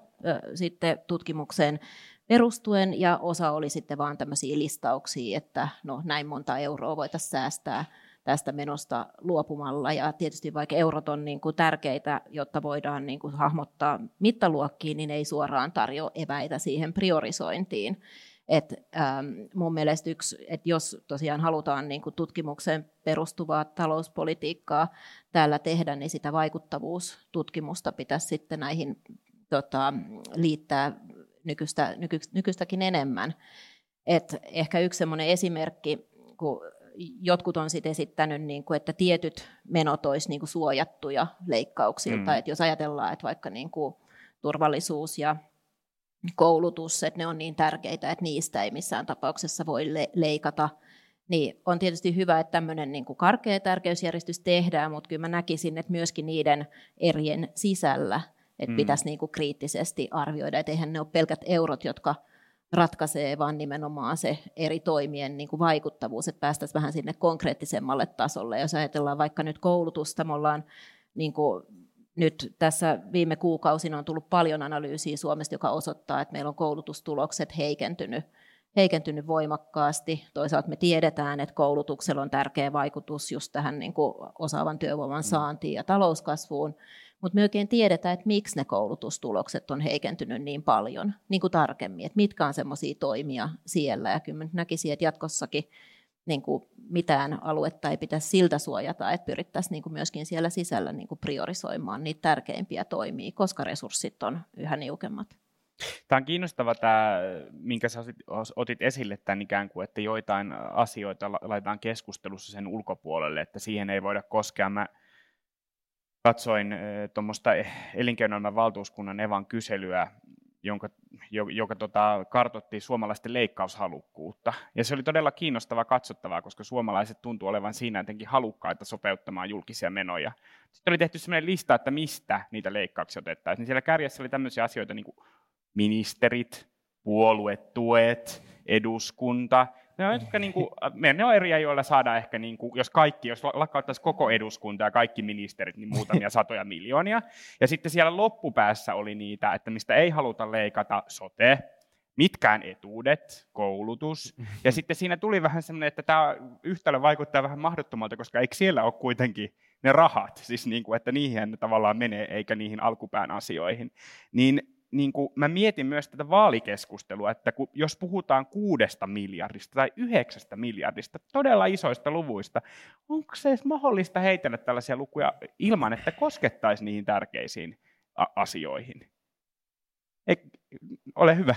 sitten tutkimukseen perustuen, ja osa oli sitten vaan tämmöisiä listauksia, että no näin monta euroa voitaisiin säästää tästä menosta luopumalla. Ja tietysti vaikka eurot on niin kuin tärkeitä, jotta voidaan niin kuin hahmottaa mittaluokkiin, niin ei suoraan tarjoa eväitä siihen priorisointiin. Et, ähm, mun mielestä yksi, että jos tosiaan halutaan niin kuin tutkimukseen perustuvaa talouspolitiikkaa täällä tehdä, niin sitä vaikuttavuustutkimusta pitäisi sitten näihin tota, liittää nykyistä, nyky, nykyistäkin enemmän. Et ehkä yksi esimerkki, kun jotkut on sitten esittänyt, niin kuin, että tietyt menot olisi niin kuin suojattuja leikkauksilta. Mm. Että jos ajatellaan, että vaikka niin kuin turvallisuus ja koulutus, että ne on niin tärkeitä, että niistä ei missään tapauksessa voi le- leikata, niin on tietysti hyvä, että tämmöinen niin kuin karkea tärkeysjärjestys tehdään, mutta kyllä mä näkisin, että myöskin niiden erien sisällä, että mm. pitäisi niin kuin kriittisesti arvioida, että eihän ne ole pelkät eurot, jotka ratkaisee, vaan nimenomaan se eri toimien niin kuin vaikuttavuus, että päästäisiin vähän sinne konkreettisemmalle tasolle. Jos ajatellaan vaikka nyt koulutusta, me ollaan niin kuin nyt tässä viime kuukausina on tullut paljon analyysiä Suomesta, joka osoittaa, että meillä on koulutustulokset heikentynyt, heikentynyt voimakkaasti. Toisaalta me tiedetään, että koulutuksella on tärkeä vaikutus just tähän niin kuin osaavan työvoiman mm. saantiin ja talouskasvuun, mutta me oikein tiedetään, että miksi ne koulutustulokset on heikentynyt niin paljon, niin kuin tarkemmin, että mitkä on semmoisia toimia siellä. Ja kyllä näkisin, että jatkossakin niin kuin mitään aluetta ei pitäisi siltä suojata, että pyrittäisiin niin kuin myöskin siellä sisällä niin kuin priorisoimaan niitä tärkeimpiä toimia, koska resurssit on yhä niukemmat. Tämä on kiinnostava tämä, minkä sä otit esille tämän ikään kuin, että joitain asioita laitetaan keskustelussa sen ulkopuolelle, että siihen ei voida koskea. Mä katsoin tuommoista elinkeinoelämän valtuuskunnan Evan kyselyä, jonka, joka tota, kartoitti suomalaisten leikkaushalukkuutta. Ja se oli todella kiinnostavaa katsottavaa, koska suomalaiset tuntuu olevan siinä jotenkin halukkaita sopeuttamaan julkisia menoja. Sitten oli tehty sellainen lista, että mistä niitä leikkauksia otettaisiin. Niin siellä kärjessä oli tämmöisiä asioita niin kuin ministerit, puoluetuet, eduskunta, ne on, ehkä, niin kuin, ne on eriä, joilla saadaan ehkä, niin kuin, jos kaikki, jos lakkauttaisi koko eduskunta ja kaikki ministerit, niin muutamia *laughs* satoja miljoonia. Ja sitten siellä loppupäässä oli niitä, että mistä ei haluta leikata sote, mitkään etuudet, koulutus. Ja *laughs* sitten siinä tuli vähän semmoinen, että tämä yhtälö vaikuttaa vähän mahdottomalta, koska eikö siellä ole kuitenkin ne rahat, siis niin kuin, että niihin ne tavallaan menee, eikä niihin alkupään asioihin. Niin niin kuin, mä mietin myös tätä vaalikeskustelua, että kun, jos puhutaan kuudesta miljardista tai yhdeksästä miljardista, todella isoista luvuista, onko se edes mahdollista heitellä tällaisia lukuja ilman, että koskettaisiin niihin tärkeisiin asioihin? Ei, ole hyvä.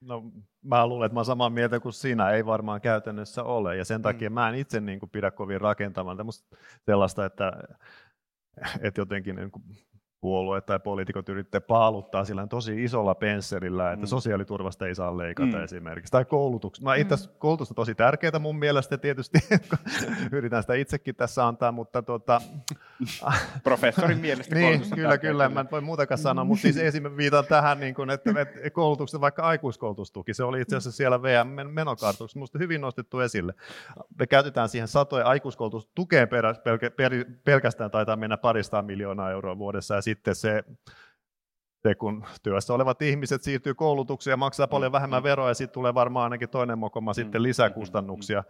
No, mä luulen, että mä olen samaa mieltä kuin sinä, ei varmaan käytännössä ole, ja sen takia mm. mä en itse niin kuin, pidä kovin rakentavan sellaista, että, että jotenkin niin kuin, puolueet tai poliitikot yrittää paaluttaa sillä tosi isolla pensselillä, että mm. sosiaaliturvasta ei saa leikata mm. esimerkiksi. Tai koulutuksesta. No, itse mm. koulutusta tosi tärkeää mun mielestä tietysti, *laughs* yritän sitä itsekin tässä antaa, mutta tuota... *laughs* Professorin mielestä Niin, kyllä, kyllä, mä en voi muutakaan sanoa, mutta siis esimerkiksi viitan tähän, niin kuin, että, että koulutuksesta vaikka aikuiskoulutustuki, se oli itse asiassa siellä VM menokartoituksessa minusta hyvin nostettu esille. Me käytetään siihen satoja aikuiskoulutustukeen pelkästään taitaa mennä parista miljoonaa euroa vuodessa, ja sitten se, se, kun työssä olevat ihmiset siirtyy koulutukseen ja maksaa paljon mm, vähemmän mm. veroa, ja sitten tulee varmaan ainakin toinen mokoma mm, sitten lisäkustannuksia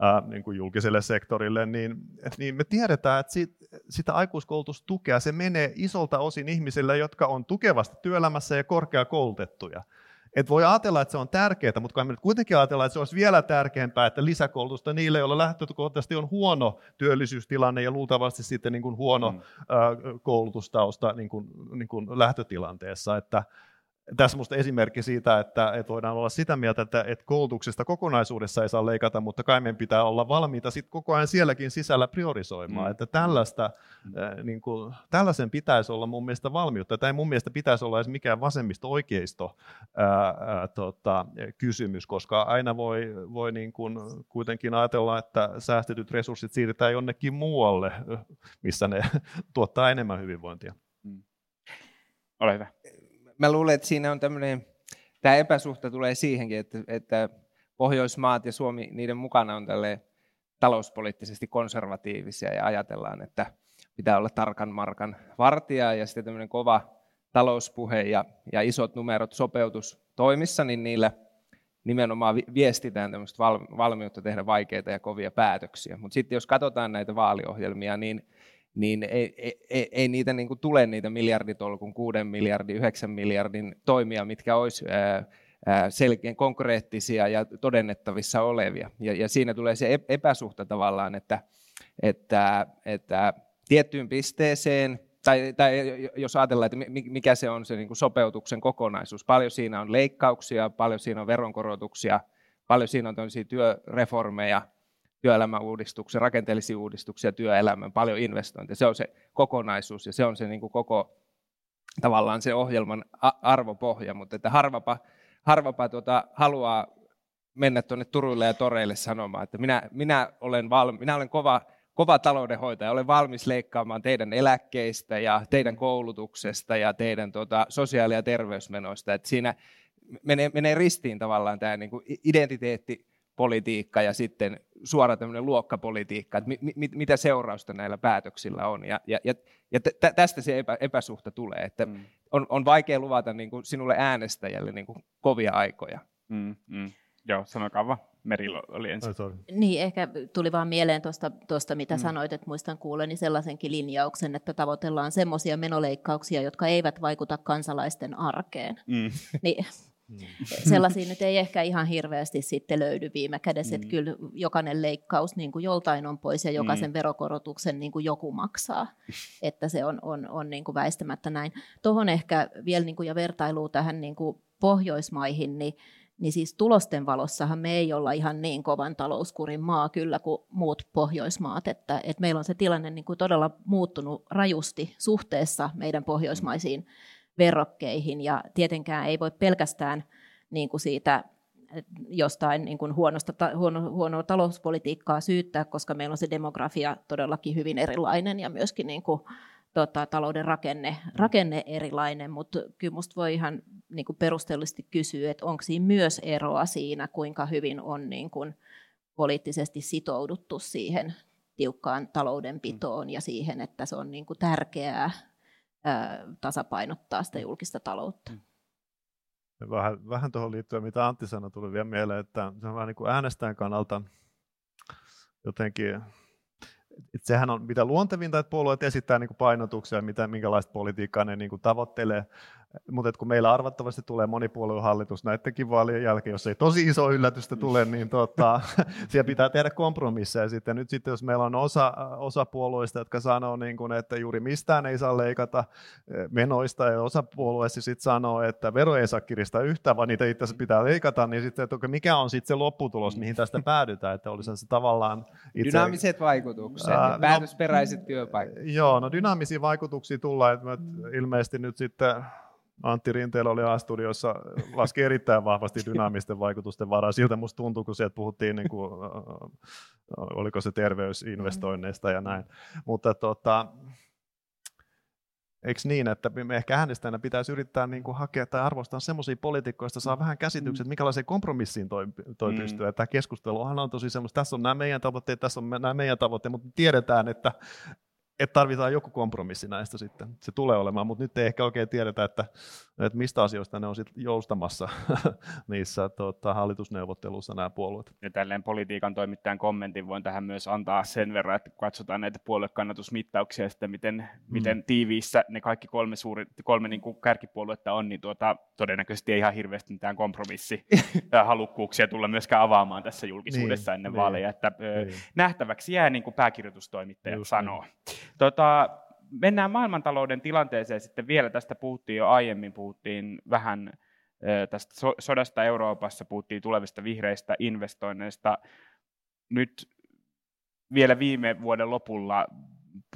ää, niin kuin julkiselle sektorille, niin, niin me tiedetään, että siitä, sitä aikuiskoulutustukea se menee isolta osin ihmisille, jotka on tukevasti työelämässä ja korkeakoulutettuja. Et voi ajatella, että se on tärkeää, mutta me nyt kuitenkin ajatellaan, että se olisi vielä tärkeämpää, että lisäkoulutusta niille, joilla lähtökohtaisesti on huono työllisyystilanne ja luultavasti sitten niin kuin huono mm. koulutustausta niin kuin, niin kuin lähtötilanteessa. Että, tässä minusta esimerkki siitä, että, että voidaan olla sitä mieltä, että, että koulutuksesta kokonaisuudessa ei saa leikata, mutta kai meidän pitää olla valmiita sit koko ajan sielläkin sisällä priorisoimaan. Mm. Että tällaista, mm. niin kuin, tällaisen pitäisi olla mun mielestä valmiutta. Tämä ei mun mielestä pitäisi olla edes mikään vasemmisto-oikeisto ää, ää, tota, kysymys, koska aina voi, voi niin kuin kuitenkin ajatella, että säästetyt resurssit siirretään jonnekin muualle, missä ne *laughs* tuottaa enemmän hyvinvointia. Mm. Ole hyvä mä luulen, että siinä on tämmöinen, tämä epäsuhta tulee siihenkin, että, että Pohjoismaat ja Suomi, niiden mukana on tälle talouspoliittisesti konservatiivisia ja ajatellaan, että pitää olla tarkan markan vartija ja sitten tämmöinen kova talouspuhe ja, ja isot numerot sopeutustoimissa, niin niillä nimenomaan viestitään tämmöistä valmiutta tehdä vaikeita ja kovia päätöksiä. Mutta sitten jos katsotaan näitä vaaliohjelmia, niin niin ei, ei, ei niitä niin kuin tule niitä miljarditolkun, kuuden miljardin, yhdeksän miljardin toimia, mitkä olisi selkeän konkreettisia ja todennettavissa olevia. Ja, ja siinä tulee se epäsuhta tavallaan, että, että, että tiettyyn pisteeseen, tai, tai jos ajatellaan, että mikä se on se niin kuin sopeutuksen kokonaisuus, paljon siinä on leikkauksia, paljon siinä on veronkorotuksia, paljon siinä on työreformeja, työelämäuudistuksia, rakenteellisia uudistuksia työelämään, paljon investointeja. Se on se kokonaisuus ja se on se niin kuin koko tavallaan se ohjelman arvopohja, mutta että harvapa, harvapa tuota, haluaa mennä tuonne Turuille ja Toreille sanomaan, että minä, minä, olen, valmi, minä olen kova, kova taloudenhoitaja, olen valmis leikkaamaan teidän eläkkeistä ja teidän koulutuksesta ja teidän tuota, sosiaali- ja terveysmenoista. Että siinä menee, menee ristiin tavallaan tämä niin kuin identiteetti politiikka ja sitten suora tämmöinen luokkapolitiikka, että mi, mi, mitä seurausta näillä päätöksillä on. Ja, ja, ja, ja tä, tästä se epä, epäsuhta tulee, että mm. on, on vaikea luvata niin kuin sinulle äänestäjälle niin kuin kovia aikoja. Mm, mm. Joo, sanokaa vaan. Merillä oli ensin. Oh, niin, ehkä tuli vaan mieleen tuosta, mitä mm. sanoit, että muistan kuuleni sellaisenkin linjauksen, että tavoitellaan semmoisia menoleikkauksia, jotka eivät vaikuta kansalaisten arkeen. Mm. Niin. *laughs* Sellaisia nyt ei ehkä ihan hirveästi sitten löydy viime kädessä, mm. että kyllä jokainen leikkaus niin kuin joltain on pois ja jokaisen mm. verokorotuksen niin kuin joku maksaa, *laughs* että se on, on, on niin kuin väistämättä näin. Tuohon ehkä vielä niin kuin ja vertailu tähän niin kuin Pohjoismaihin, niin niin siis tulosten valossahan me ei olla ihan niin kovan talouskurin maa kyllä kuin muut Pohjoismaat, että, että meillä on se tilanne niin kuin todella muuttunut rajusti suhteessa meidän pohjoismaisiin verrokkeihin ja tietenkään ei voi pelkästään niin kuin siitä jostain niin kuin huonosta, huono, huonoa talouspolitiikkaa syyttää, koska meillä on se demografia todellakin hyvin erilainen ja myöskin niin kuin, tota, talouden rakenne, rakenne erilainen, mutta kyllä minusta voi ihan niin kuin perustellisesti kysyä, että onko siinä myös eroa siinä, kuinka hyvin on niin kuin poliittisesti sitouduttu siihen tiukkaan taloudenpitoon ja siihen, että se on niin kuin tärkeää tasapainottaa sitä julkista taloutta. Mm. Vähän, vähän tuohon liittyen, mitä Antti sanoi, tuli vielä mieleen, että se on vähän niin kuin äänestäjän kannalta jotenkin et sehän on mitä luontevinta, että puolueet esittää niin kuin painotuksia, mitä, minkälaista politiikkaa ne niin kuin tavoittelee, mutta kun meillä arvattavasti tulee monipuoluehallitus näidenkin vaalien jälkeen, jos ei tosi iso yllätystä tule, niin tota, *laughs* siellä pitää tehdä kompromisseja. Sitten nyt sitten, jos meillä on osa, osa puolueista, jotka sanoo, niin kuin, että juuri mistään ei saa leikata eh, menoista, ja osa puolueista sitten sanoo, että vero ei saa kiristää yhtään, vaan niitä itse asiassa pitää leikata, niin sitten, että mikä on sitten se lopputulos, mihin tästä päädytään, että olisi se tavallaan... Itse... Dynaamiset vaikutukset, ää, no, päätösperäiset työpaikat. Joo, no dynaamisia vaikutuksia tullaan, että ilmeisesti nyt sitten Antti Rinteellä oli A-studiossa, laski erittäin vahvasti dynaamisten vaikutusten varaa. Siltä musta tuntui, kun sieltä puhuttiin, niin kuin, oliko se terveysinvestoinneista ja näin. Mutta tota, eikö niin, että me ehkä äänestäjänä pitäisi yrittää niin kuin hakea tai arvostaa semmoisia poliitikkoista, saa vähän käsitykset, mm. minkälaiseen kompromissiin toi, toi mm. pystyy. Tämä keskusteluhan on tosi semmoista, tässä on nämä meidän tavoitteet, tässä on nämä meidän tavoitteet, mutta tiedetään, että että tarvitaan joku kompromissi näistä sitten. Se tulee olemaan, mutta nyt ei ehkä oikein tiedetä, että, että mistä asioista ne on sitten joustamassa *laughs* niissä tota, hallitusneuvotteluissa nämä puolueet. Ja tälleen politiikan toimittajan kommentin voin tähän myös antaa sen verran, että kun katsotaan näitä puoluekannatusmittauksia ja sitten miten, mm. miten tiiviissä ne kaikki kolme, suuri, kolme niin kuin kärkipuoluetta on, niin tuota, todennäköisesti ei ihan hirveästi mitään kompromissi *laughs* halukkuuksia tulla myöskään avaamaan tässä julkisuudessa niin, ennen niin, vaaleja. Että, niin. Nähtäväksi jää, niin kuin pääkirjoitustoimittaja Just sanoo. Niin. Tota, mennään maailmantalouden tilanteeseen sitten vielä. Tästä puhuttiin jo aiemmin, puhuttiin vähän tästä sodasta Euroopassa, puhuttiin tulevista vihreistä investoinneista. Nyt vielä viime vuoden lopulla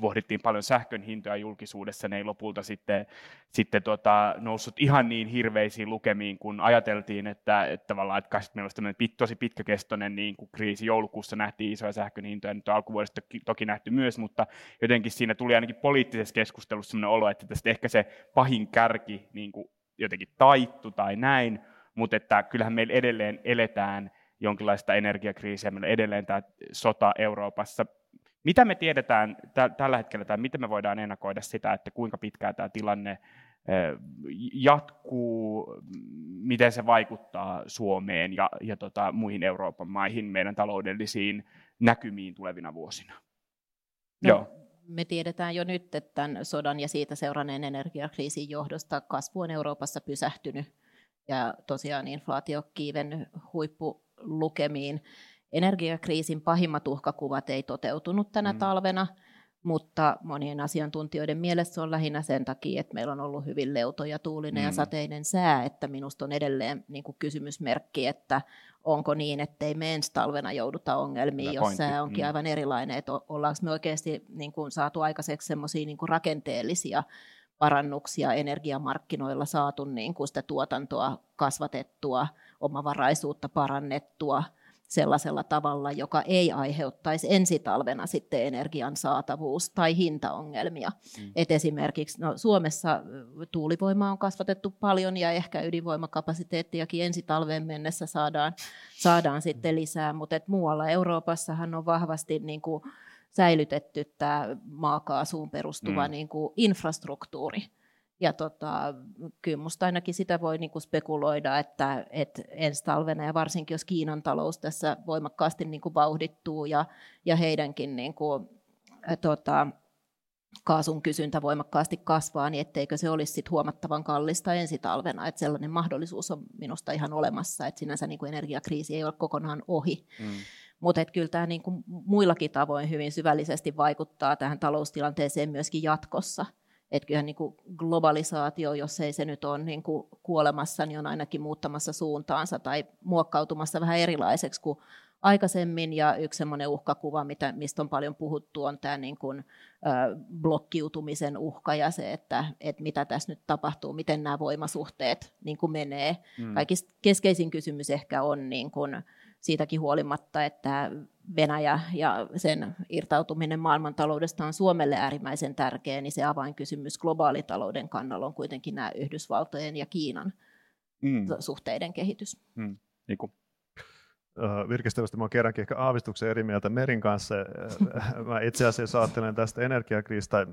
pohdittiin paljon sähkön hintoja julkisuudessa, ne ei lopulta sitten, sitten tota, noussut ihan niin hirveisiin lukemiin, kun ajateltiin, että, että tavallaan, että meillä olisi pit, tosi pitkäkestoinen niin kuin kriisi. Joulukuussa nähtiin isoja sähkön hintoja, nyt alkuvuodesta toki nähty myös, mutta jotenkin siinä tuli ainakin poliittisessa keskustelussa sellainen olo, että tästä ehkä se pahin kärki niin kuin jotenkin taittu tai näin, mutta että kyllähän meillä edelleen eletään jonkinlaista energiakriisiä, meillä edelleen tämä sota Euroopassa mitä me tiedetään t- tällä hetkellä, tai miten me voidaan ennakoida sitä, että kuinka pitkään tämä tilanne jatkuu, miten se vaikuttaa Suomeen ja, ja tota, muihin Euroopan maihin, meidän taloudellisiin näkymiin tulevina vuosina? No, Joo. Me tiedetään jo nyt, että tämän sodan ja siitä seuranneen energiakriisin johdosta kasvu on Euroopassa pysähtynyt ja tosiaan inflaatio kiivennyt huippulukemiin. Energiakriisin pahimmat uhkakuvat ei toteutunut tänä mm. talvena, mutta monien asiantuntijoiden mielestä se on lähinnä sen takia, että meillä on ollut hyvin leuto ja tuulinen mm. ja sateinen sää, että minusta on edelleen niin kuin kysymysmerkki, että onko niin, ettei me ensi talvena jouduta ongelmiin, jos sää onkin mm. aivan erilainen, että ollaanko me oikeasti niin kuin saatu aikaiseksi semmoisia niin rakenteellisia parannuksia energiamarkkinoilla, saatu niin kuin sitä tuotantoa kasvatettua, omavaraisuutta parannettua, sellaisella tavalla, joka ei aiheuttaisi ensitalvena sitten energian saatavuus- tai hintaongelmia. Mm. Et esimerkiksi no, Suomessa tuulivoimaa on kasvatettu paljon ja ehkä ydinvoimakapasiteettiakin ensi talveen mennessä saadaan, saadaan sitten lisää, mutta et muualla Euroopassahan on vahvasti niin kuin, säilytetty tämä maakaasuun perustuva mm. niin kuin, infrastruktuuri. Ja tota, kyllä minusta ainakin sitä voi niinku spekuloida, että, että ensi talvena ja varsinkin jos Kiinan talous tässä voimakkaasti niinku vauhdittuu ja, ja heidänkin niinku, ä, tota, kaasun kysyntä voimakkaasti kasvaa, niin etteikö se olisi sit huomattavan kallista ensi talvena. Että sellainen mahdollisuus on minusta ihan olemassa, että sinänsä niinku energiakriisi ei ole kokonaan ohi. Mm. Mutta kyllä tämä niinku muillakin tavoin hyvin syvällisesti vaikuttaa tähän taloustilanteeseen myöskin jatkossa – että kyllähän niin kuin globalisaatio, jos ei se nyt ole niin kuin kuolemassa, niin on ainakin muuttamassa suuntaansa tai muokkautumassa vähän erilaiseksi kuin aikaisemmin. Ja yksi semmoinen uhkakuva, mitä, mistä on paljon puhuttu, on tämä niin kuin, ö, blokkiutumisen uhka ja se, että, että mitä tässä nyt tapahtuu, miten nämä voimasuhteet niin kuin menee. Mm. Kaikista keskeisin kysymys ehkä on niin kuin, siitäkin huolimatta, että Venäjä ja sen irtautuminen maailmantaloudesta on Suomelle äärimmäisen tärkeä, niin se avainkysymys globaalitalouden kannalla on kuitenkin nämä Yhdysvaltojen ja Kiinan mm. suhteiden kehitys. Mm. Niku. Virkistävästi mä kerrankin ehkä aavistuksen eri mieltä Merin kanssa. *laughs* Mä itse asiassa ajattelen tästä energiakriisistä,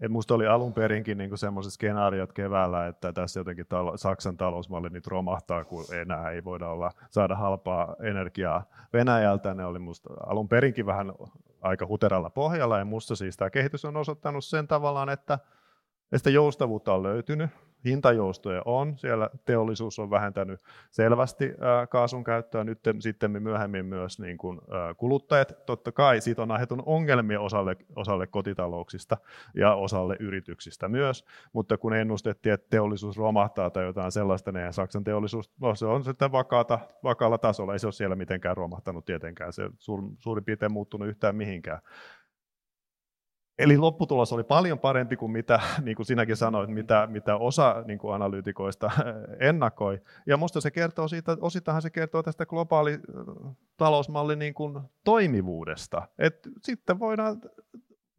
et musta oli alun perinkin niin semmoiset skenaariot keväällä, että tässä jotenkin talo, Saksan talousmalli nyt romahtaa, kun enää ei voida olla, saada halpaa energiaa Venäjältä. Ne oli musta alun perinkin vähän aika huteralla pohjalla, ja musta siis tämä kehitys on osoittanut sen tavallaan, että, että joustavuutta on löytynyt, hintajoustoja on. Siellä teollisuus on vähentänyt selvästi kaasun käyttöä, nyt sitten myöhemmin myös niin kuin kuluttajat. Totta kai siitä on aiheutunut ongelmia osalle, osalle kotitalouksista ja osalle yrityksistä myös, mutta kun ennustettiin, että teollisuus romahtaa tai jotain sellaista, niin Saksan teollisuus, no se on sitten vakaata, vakaalla tasolla, ei se ole siellä mitenkään romahtanut tietenkään, se suur, suurin piirtein muuttunut yhtään mihinkään. Eli lopputulos oli paljon parempi kuin mitä, *laughs* niin kuin sinäkin sanoit, mitä, mitä osa niin kuin analyytikoista *laughs* ennakoi. Ja minusta se kertoo siitä, osittainhan se kertoo tästä globaali talousmallin niin kuin toimivuudesta. Et sitten voidaan,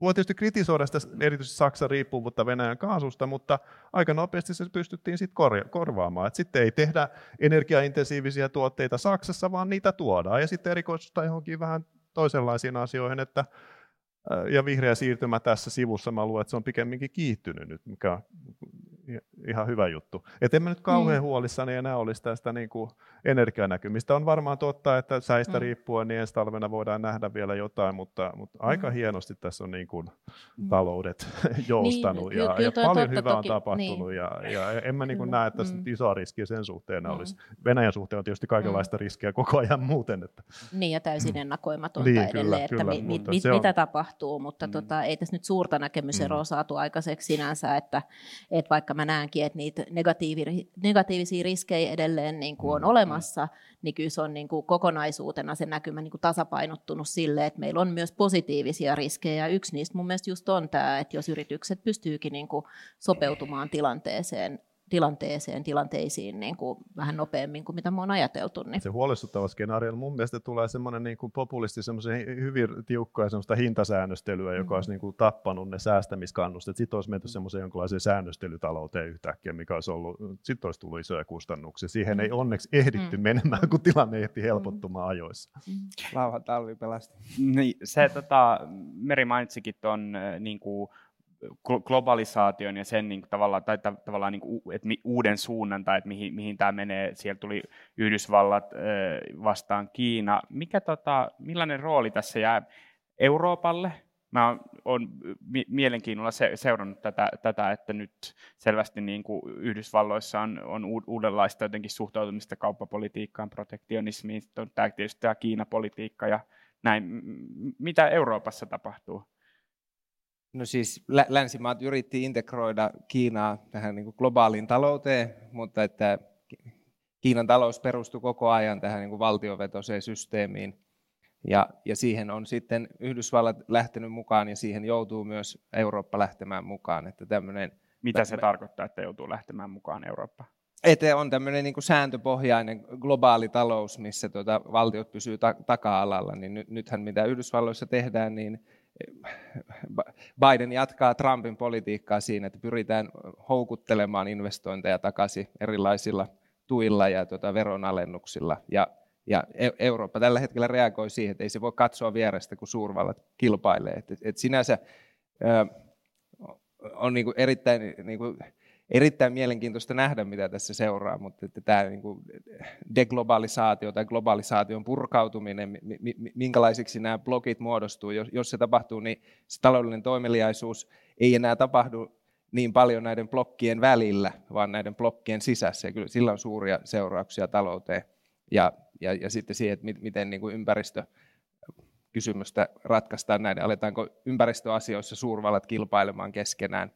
voi tietysti kritisoida sitä erityisesti Saksan riippuvuutta Venäjän kaasusta, mutta aika nopeasti se pystyttiin sitten korvaamaan. Et sitten ei tehdä energiaintensiivisiä tuotteita Saksassa, vaan niitä tuodaan. Ja sitten erikoistusta johonkin vähän toisenlaisiin asioihin, että ja vihreä siirtymä tässä sivussa, mä luulen, että se on pikemminkin kiihtynyt nyt, mikä ihan hyvä juttu. Et en mä nyt kauhean mm. huolissani enää olisi tästä niin kuin energianäkymistä. On varmaan totta, että säistä mm. riippuen niin ensi talvena voidaan nähdä vielä jotain, mutta, mutta mm. aika hienosti tässä on niin kuin mm. taloudet *laughs* joustanut niin, ja, ja paljon hyvää on tapahtunut. Niin. Ja, ja en mä niin kuin näe, että mm. isoa riskiä sen suhteen mm. olisi. Venäjän suhteen on tietysti kaikenlaista mm. riskiä koko ajan muuten. Että. Niin ja täysin mm. ennakoimatonta niin, edelleen, kyllä, että kyllä, mi, mi, mi, on... mitä tapahtuu, mutta mm. tota, ei tässä nyt suurta näkemyseroa mm. saatu aikaiseksi sinänsä, että, että vaikka mä näenkin, että niitä negatiivi, negatiivisia riskejä edelleen niin kuin on mm. olemassa, niin kyllä se on niin kuin kokonaisuutena se näkymä niin kuin tasapainottunut sille, että meillä on myös positiivisia riskejä. Yksi niistä mun mielestä just on tämä, että jos yritykset pystyykin niin kuin sopeutumaan tilanteeseen tilanteeseen, tilanteisiin niin kuin vähän nopeammin kuin mitä me on ajateltu. Niin. Se huolestuttava skenaario mun mielestä tulee semmoinen niin kuin populisti semmoisen hyvin tiukkaa semmoista hintasäännöstelyä, joka mm. olisi niin kuin tappanut ne säästämiskannusteet. Sitten olisi menty semmoiseen jonkinlaiseen säännöstelytalouteen yhtäkkiä, mikä olisi ollut, sitten olisi tullut isoja kustannuksia. Siihen mm. ei onneksi ehditty mm. menemään, kun tilanne ehti helpottumaan mm. ajoissa. Mm. Lauha talvi pelasti. Niin, se tota, Meri mainitsikin tuon äh, niin kuin globalisaation ja sen niin kuin, tavallaan, tai tavallaan niin kuin, että uuden suunnan tai että mihin, mihin tämä menee. Siellä tuli Yhdysvallat vastaan Kiina. Mikä, tota, millainen rooli tässä jää Euroopalle? Mä olen mielenkiinnolla se, seurannut tätä, tätä, että nyt selvästi niin kuin Yhdysvalloissa on, on uudenlaista jotenkin suhtautumista kauppapolitiikkaan, protektionismiin, tämä tietysti tämä Kiinapolitiikka ja näin. Mitä Euroopassa tapahtuu? No siis lä- länsimaat yritti integroida Kiinaa tähän niin globaaliin talouteen, mutta että Kiinan talous perustui koko ajan tähän niin valtiovetoiseen systeemiin. Ja, ja siihen on sitten Yhdysvallat lähtenyt mukaan ja siihen joutuu myös Eurooppa lähtemään mukaan. Että tämmöinen, Mitä se tarkoittaa, että joutuu lähtemään mukaan Eurooppa? Että on tämmöinen niin sääntöpohjainen globaali talous, missä tuota, valtiot pysyy ta- taka-alalla. Niin nythän mitä Yhdysvalloissa tehdään, niin Biden jatkaa Trumpin politiikkaa siinä, että pyritään houkuttelemaan investointeja takaisin erilaisilla tuilla ja tuota veronalennuksilla. Ja, ja e-, Eurooppa tällä hetkellä reagoi siihen, että ei se voi katsoa vierestä, kun suurvallat kilpailee. Et, et sinänsä ö, on niin kuin erittäin niin kuin erittäin mielenkiintoista nähdä, mitä tässä seuraa, mutta että tämä niin kuin deglobalisaatio tai globalisaation purkautuminen, minkälaisiksi nämä blokit muodostuu, jos, jos se tapahtuu, niin se taloudellinen toimeliaisuus ei enää tapahdu niin paljon näiden blokkien välillä, vaan näiden blokkien sisässä. Ja kyllä sillä on suuria seurauksia talouteen ja, ja, ja sitten siihen, että miten niin kuin ympäristö kysymystä ratkaistaan näiden, aletaanko ympäristöasioissa suurvallat kilpailemaan keskenään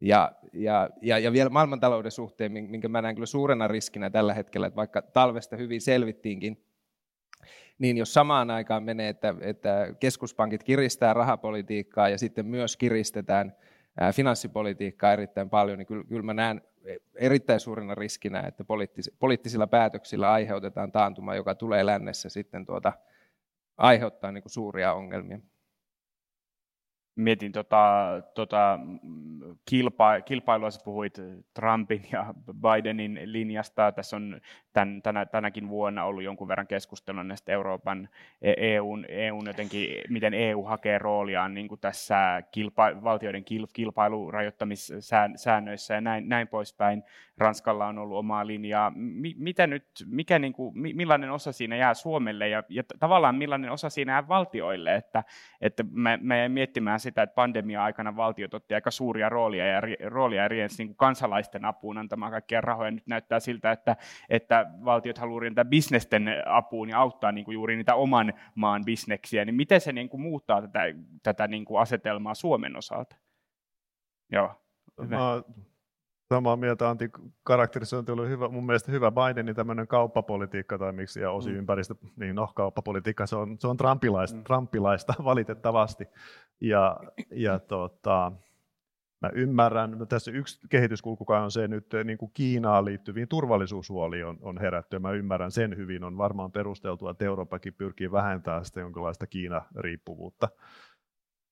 ja, ja, ja, ja vielä maailmantalouden suhteen, minkä mä näen kyllä suurena riskinä tällä hetkellä, että vaikka talvesta hyvin selvittiinkin, niin jos samaan aikaan menee, että, että keskuspankit kiristää rahapolitiikkaa ja sitten myös kiristetään finanssipolitiikkaa erittäin paljon, niin kyllä, kyllä mä näen erittäin suurena riskinä, että poliittis, poliittisilla päätöksillä aiheutetaan taantuma, joka tulee lännessä sitten tuota, aiheuttaa niin kuin suuria ongelmia mietin tota, tota kilpa, kilpailua, sä puhuit Trumpin ja Bidenin linjasta. Tässä on tän, tänä, tänäkin vuonna ollut jonkun verran keskustelua näistä Euroopan EUn, e EUn jotenkin, miten EU hakee rooliaan niin kuin tässä kilpa, valtioiden kil, kilpailurajoittamissäännöissä ja näin, näin poispäin. Ranskalla on ollut omaa linjaa. mitä nyt, mikä niin kuin, millainen osa siinä jää Suomelle ja, ja tavallaan millainen osa siinä jää valtioille, että, että me, me miettimään sitä, että pandemia-aikana valtiot otti aika suuria roolia ja roolia eri niin kuin kansalaisten apuun antamaan kaikkia rahoja. Nyt näyttää siltä, että, että valtiot haluaa rientää bisnesten apuun ja auttaa niin kuin juuri niitä oman maan bisneksiä. Niin miten se niin kuin muuttaa tätä, tätä niin kuin asetelmaa Suomen osalta? Joo. Hyvä. Mä samaa mieltä Antti karakterisointi oli hyvä, mun mielestä hyvä Bidenin tämmöinen kauppapolitiikka tai miksi ja osin mm. ympäristö, niin no kauppapolitiikka se on, se on trumpilaista, mm. trumpilaista *laughs* valitettavasti ja, ja tota, mä ymmärrän, no tässä yksi kehityskulkukaan on se nyt niin kuin Kiinaan liittyviin turvallisuushuoliin on, on herätty, ja mä ymmärrän sen hyvin, on varmaan perusteltua, että Eurooppakin pyrkii vähentämään sitä jonkinlaista Kiina-riippuvuutta.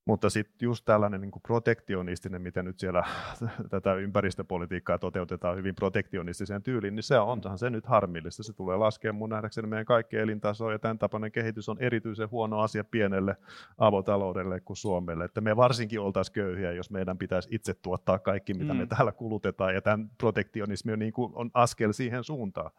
Mutta sitten just tällainen niin kuin protektionistinen, miten nyt siellä *laughs* tätä ympäristöpolitiikkaa toteutetaan hyvin protektionistiseen tyyliin, niin se on, onhan se nyt harmillista. Se tulee laskemaan mun nähdäkseni meidän kaikkien elintasoa, ja tämän tapainen kehitys on erityisen huono asia pienelle avotaloudelle kuin Suomelle. Että me varsinkin oltaisiin köyhiä, jos meidän pitäisi itse tuottaa kaikki, mitä mm. me täällä kulutetaan, ja tämän protektionismi on, niin kuin, on askel siihen suuntaan.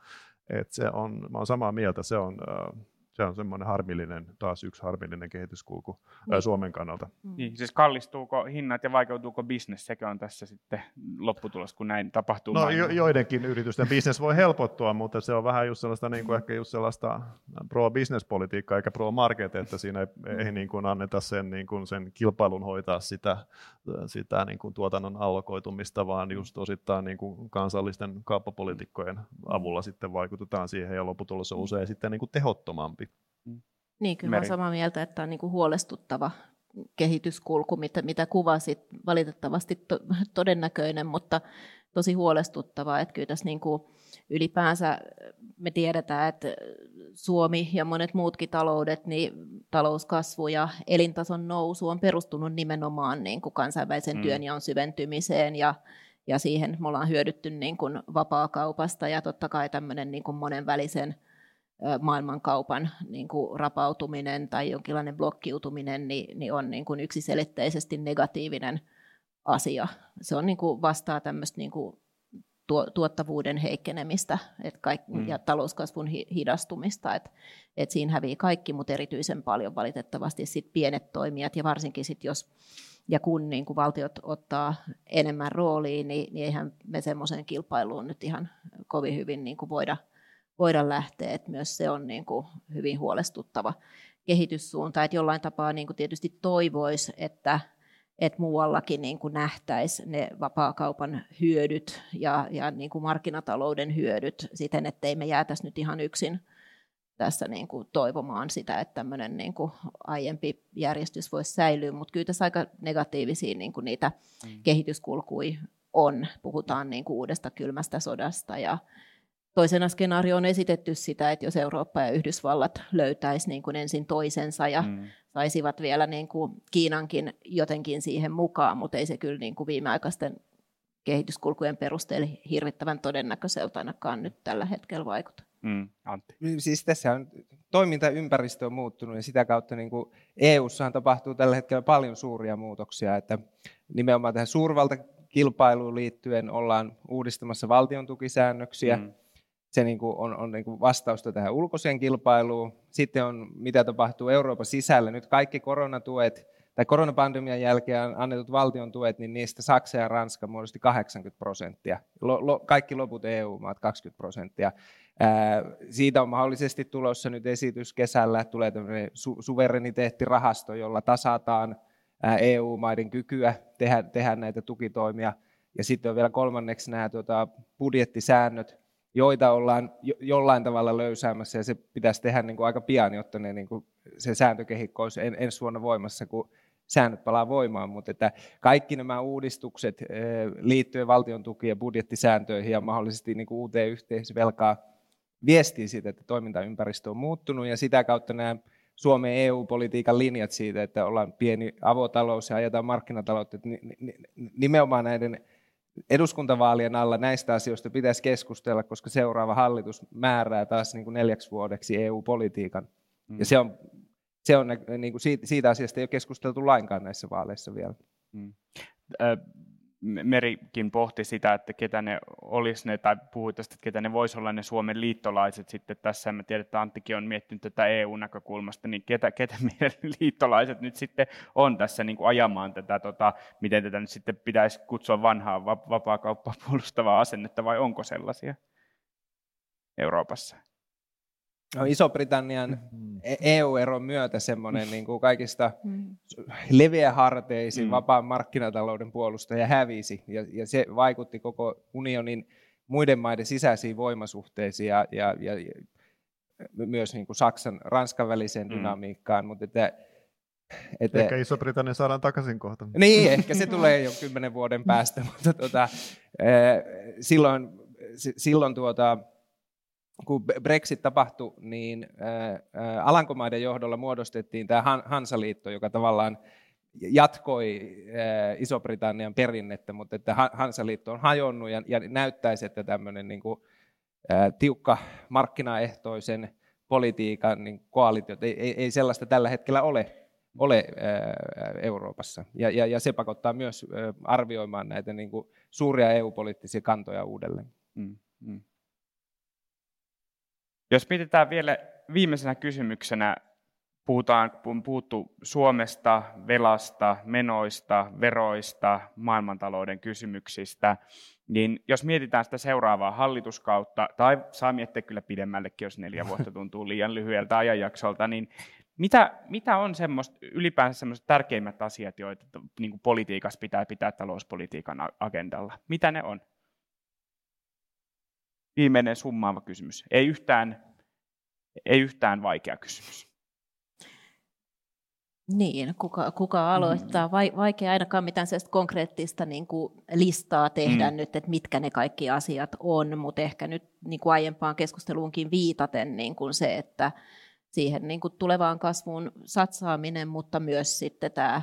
Et se on, mä olen samaa mieltä, se on... Uh, se on semmoinen harmillinen, taas yksi harmillinen kehityskulku niin. Suomen kannalta. Mm. Niin, siis kallistuuko hinnat ja vaikeutuuko bisnes, sekä on tässä sitten lopputulos, kun näin tapahtuu. No jo, joidenkin yritysten bisnes voi helpottua, mutta se on vähän just sellaista, niin kuin ehkä just sellaista pro-business-politiikkaa eikä pro-market, että siinä ei, mm. ei niin kuin anneta sen, niin kuin sen kilpailun hoitaa sitä, sitä niin kuin tuotannon allokoitumista, vaan just osittain niin kuin kansallisten kauppapolitiikkojen avulla sitten vaikutetaan siihen ja lopputulos on usein sitten niin kuin tehottomampi Mm. Niin, kyllä olen samaa mieltä, että on niin kuin huolestuttava kehityskulku, mitä, mitä kuvasit, valitettavasti to, todennäköinen, mutta tosi huolestuttava, että kyllä tässä niin kuin ylipäänsä me tiedetään, että Suomi ja monet muutkin taloudet, niin talouskasvu ja elintason nousu on perustunut nimenomaan niin kuin kansainvälisen mm. työnjaon syventymiseen ja, ja siihen me ollaan hyödytty niin kuin vapaakaupasta ja totta kai tämmöinen niin kuin monenvälisen maailmankaupan niin kuin rapautuminen tai jonkinlainen blokkiutuminen niin, niin on niin kuin yksiselitteisesti negatiivinen asia. Se on niin kuin vastaa tämmöistä niin kuin tuottavuuden heikkenemistä et kaik- mm. ja talouskasvun hidastumista. Et, et siinä hävii kaikki, mutta erityisen paljon valitettavasti sit pienet toimijat ja varsinkin sit jos ja kun niin kuin valtiot ottaa enemmän rooliin, niin, niin eihän me semmoiseen kilpailuun nyt ihan kovin hyvin niin kuin voida – voida lähteä, että myös se on niin kuin hyvin huolestuttava kehityssuunta, että jollain tapaa niin kuin tietysti toivoisi, että, että muuallakin niin kuin nähtäisi ne vapaakaupan hyödyt ja, ja niin kuin markkinatalouden hyödyt siten, ettei me jäätäisi nyt ihan yksin tässä niin kuin toivomaan sitä, että tämmöinen niin kuin aiempi järjestys voisi säilyä, mutta kyllä tässä aika negatiivisia niin kuin niitä mm. kehityskulkuja on. Puhutaan niin kuin uudesta kylmästä sodasta ja, Toisena skenaario on esitetty sitä, että jos Eurooppa ja Yhdysvallat löytäisi niin kuin ensin toisensa ja mm. saisivat vielä niin kuin Kiinankin jotenkin siihen mukaan, mutta ei se kyllä niin kuin viimeaikaisten kehityskulkujen perusteella hirvittävän todennäköiseltä ainakaan nyt tällä hetkellä vaikuta. Mm, Antti. Siis tässä on toimintaympäristö on muuttunut ja sitä kautta niin kuin EU-ssahan tapahtuu tällä hetkellä paljon suuria muutoksia, että nimenomaan tähän suurvaltakilpailuun liittyen ollaan uudistamassa valtion tukisäännöksiä, mm se niin kuin on, on niin kuin vastausta tähän ulkoiseen kilpailuun. Sitten on, mitä tapahtuu Euroopan sisällä. Nyt kaikki koronatuet tai koronapandemian jälkeen annetut valtion tuet, niin niistä Saksa ja Ranska muodosti 80 prosenttia. Lo, lo, kaikki loput EU-maat 20 prosenttia. Ää, siitä on mahdollisesti tulossa nyt esitys kesällä, tulee tämmöinen su- suvereniteettirahasto, jolla tasataan ää, EU-maiden kykyä tehdä, tehdä näitä tukitoimia. Ja sitten on vielä kolmanneksi nämä tuota, budjettisäännöt, joita ollaan jo, jollain tavalla löysäämässä ja se pitäisi tehdä niin kuin aika pian, jotta ne, niin kuin, se sääntökehikko olisi en, ensi vuonna voimassa, kun säännöt palaa voimaan, mutta että kaikki nämä uudistukset liittyen valtion tuki- ja budjettisääntöihin ja mahdollisesti niin kuin uuteen yhteisvelkaa viestii siitä, että toimintaympäristö on muuttunut ja sitä kautta nämä Suomen EU-politiikan linjat siitä, että ollaan pieni avotalous ja ajetaan markkinataloutta. Että nimenomaan näiden eduskuntavaalien alla näistä asioista pitäisi keskustella, koska seuraava hallitus määrää taas niin kuin neljäksi vuodeksi EU-politiikan. Mm. Ja se on, se on niin kuin siitä, siitä asiasta ei ole keskusteltu lainkaan näissä vaaleissa vielä. Mm. Merikin pohti sitä, että ketä ne olisi ne, tai puhui tästä, että ketä ne voisi olla ne Suomen liittolaiset sitten tässä. Mä tiedän, että Anttikin on miettinyt tätä EU-näkökulmasta, niin ketä, ketä meidän *laughs* liittolaiset nyt sitten on tässä niin kuin ajamaan tätä, tota, miten tätä nyt sitten pitäisi kutsua vanhaa vapaa-kauppaa puolustavaa asennetta, vai onko sellaisia Euroopassa? No, Iso-Britannian mm-hmm. EU-eron myötä semmoinen niin kuin kaikista mm. leveäharteisin mm. vapaan markkinatalouden puolustaja hävisi, ja, ja se vaikutti koko unionin muiden maiden sisäisiin voimasuhteisiin ja, ja, ja myös niin kuin Saksan, Ranskan väliseen mm. dynamiikkaan, mutta että että, ehkä Iso-Britannia saadaan takaisin kohta. Niin, *laughs* ehkä se tulee jo kymmenen vuoden päästä, mutta tuota, silloin, silloin tuota, kun Brexit tapahtui, niin Alankomaiden johdolla muodostettiin tämä Hansaliitto, joka tavallaan jatkoi Iso-Britannian perinnettä, mutta että Hansaliitto on hajonnut ja, ja näyttäisi, että tämmöinen niin kuin, tiukka markkinaehtoisen politiikan niin koalitiot, ei, ei, ei sellaista tällä hetkellä ole, ole Euroopassa. Ja, ja, ja se pakottaa myös arvioimaan näitä niin kuin, suuria EU-poliittisia kantoja uudelleen. Mm, mm. Jos mietitään vielä viimeisenä kysymyksenä, puhutaan, kun puhuttu Suomesta, velasta, menoista, veroista, maailmantalouden kysymyksistä, niin jos mietitään sitä seuraavaa hallituskautta, tai saa miettiä kyllä pidemmällekin, jos neljä *laughs* vuotta tuntuu liian lyhyeltä ajanjaksolta, niin mitä, mitä on semmoista, ylipäänsä semmoiset tärkeimmät asiat, joita niin politiikassa pitää pitää talouspolitiikan agendalla? Mitä ne on? Viimeinen summaava kysymys. Ei yhtään, ei yhtään vaikea kysymys. Niin, kuka, kuka aloittaa? Vaikea ainakaan mitään sellaista konkreettista niin kuin listaa tehdä mm. nyt, että mitkä ne kaikki asiat on, mutta ehkä nyt niin kuin aiempaan keskusteluunkin viitaten niin kuin se, että siihen niin kuin tulevaan kasvuun satsaaminen, mutta myös sitten tämä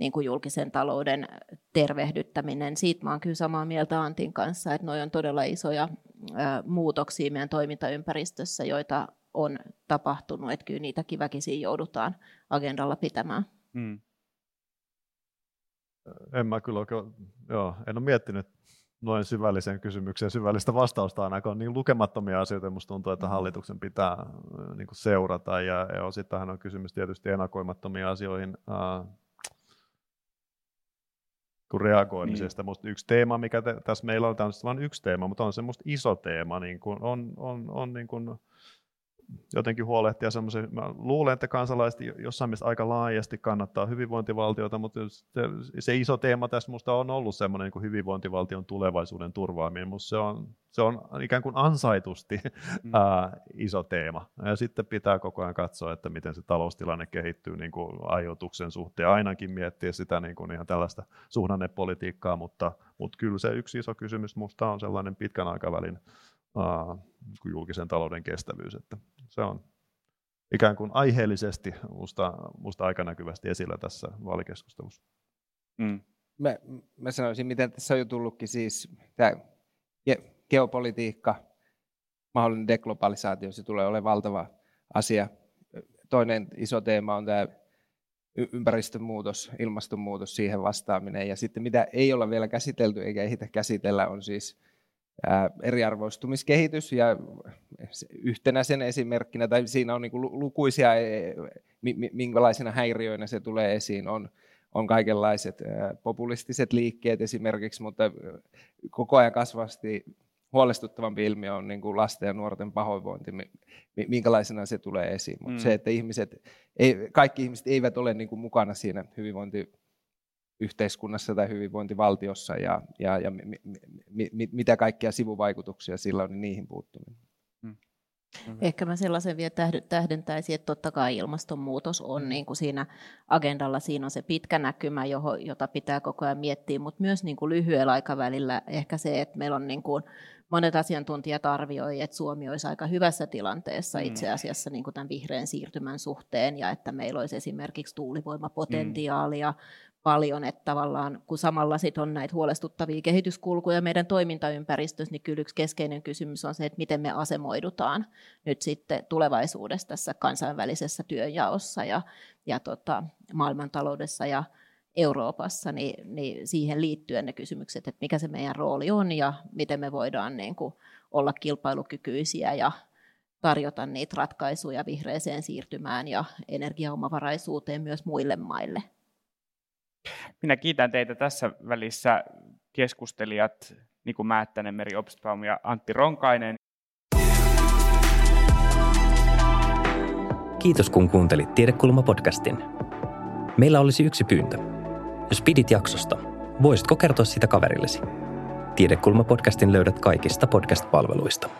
niin kuin julkisen talouden tervehdyttäminen. Siitä mä olen kyllä samaa mieltä Antin kanssa, että nuo on todella isoja muutoksia meidän toimintaympäristössä, joita on tapahtunut, että kyllä niitäkin väkisin joudutaan agendalla pitämään. Hmm. En mä kyllä oikein, joo, en ole miettinyt noin syvällisen kysymyksen syvällistä vastausta ainakaan niin lukemattomia asioita, minusta tuntuu, että hallituksen pitää niin seurata, ja, ja osittain on kysymys tietysti ennakoimattomiin asioihin, kuin reagoimisesta. Niin. Musta yksi teema, mikä te, tässä meillä on, tämä on vain yksi teema, mutta on semmoista iso teema, niin kuin on, on, on niin kuin jotenkin huolehtia semmoisen, mä luulen, että kansalaiset jossain mielessä aika laajasti kannattaa hyvinvointivaltiota, mutta se, se iso teema tässä minusta on ollut semmoinen niin kuin hyvinvointivaltion tulevaisuuden turvaaminen, mutta se on, se on ikään kuin ansaitusti mm. ää, iso teema. Ja sitten pitää koko ajan katsoa, että miten se taloustilanne kehittyy niin kuin ajoituksen suhteen, ainakin miettiä sitä niin kuin ihan tällaista suhdannepolitiikkaa, mutta, mutta kyllä se yksi iso kysymys minusta on sellainen pitkän aikavälin julkisen talouden kestävyys. Että se on ikään kuin aiheellisesti musta, musta aikanäkyvästi esillä tässä vaalikeskustelussa. Mm. Mä, mä sanoisin, miten tässä on jo tullutkin siis tämä geopolitiikka, mahdollinen deglobalisaatio, se tulee olemaan valtava asia. Toinen iso teema on tämä ympäristönmuutos, ilmastonmuutos, siihen vastaaminen. Ja sitten mitä ei olla vielä käsitelty eikä ehditä käsitellä, on siis eriarvoistumiskehitys ja yhtenä sen esimerkkinä, tai siinä on niin kuin lukuisia, e, minkälaisina häiriöinä se tulee esiin, on, on kaikenlaiset populistiset liikkeet esimerkiksi, mutta koko ajan kasvasti huolestuttavampi ilmiö on niin kuin lasten ja nuorten pahoinvointi, minkälaisena se tulee esiin. Mutta mm. se, että ihmiset, ei, kaikki ihmiset eivät ole niin kuin mukana siinä hyvinvointi yhteiskunnassa tai hyvinvointivaltiossa ja, ja, ja mi, mi, mi, mitä kaikkia sivuvaikutuksia sillä on, niin niihin puuttuminen. Hmm. Mm-hmm. Ehkä mä sellaisen vielä tähdentäisin, että totta kai ilmastonmuutos on niin kuin siinä agendalla, siinä on se pitkä näkymä, johon, jota pitää koko ajan miettiä, mutta myös niin kuin lyhyellä aikavälillä ehkä se, että meillä on niin kuin monet asiantuntijat arvioivat, että Suomi olisi aika hyvässä tilanteessa mm. itse asiassa niin kuin tämän vihreän siirtymän suhteen ja että meillä olisi esimerkiksi tuulivoimapotentiaalia, mm paljon, että tavallaan kun samalla sit on näitä huolestuttavia kehityskulkuja meidän toimintaympäristössä, niin kyllä yksi keskeinen kysymys on se, että miten me asemoidutaan nyt sitten tulevaisuudessa tässä kansainvälisessä työnjaossa ja, ja tota, maailmantaloudessa ja Euroopassa, niin, niin siihen liittyen ne kysymykset, että mikä se meidän rooli on ja miten me voidaan niin kuin olla kilpailukykyisiä ja tarjota niitä ratkaisuja vihreäseen siirtymään ja energiaomavaraisuuteen myös muille maille. Minä kiitän teitä tässä välissä keskustelijat Niku Määttänen, Meri Obstbaum ja Antti Ronkainen. Kiitos kun kuuntelit Tiedekulma-podcastin. Meillä olisi yksi pyyntö. Jos pidit jaksosta, voisitko kertoa sitä kaverillesi? Tiedekulma-podcastin löydät kaikista podcast-palveluista.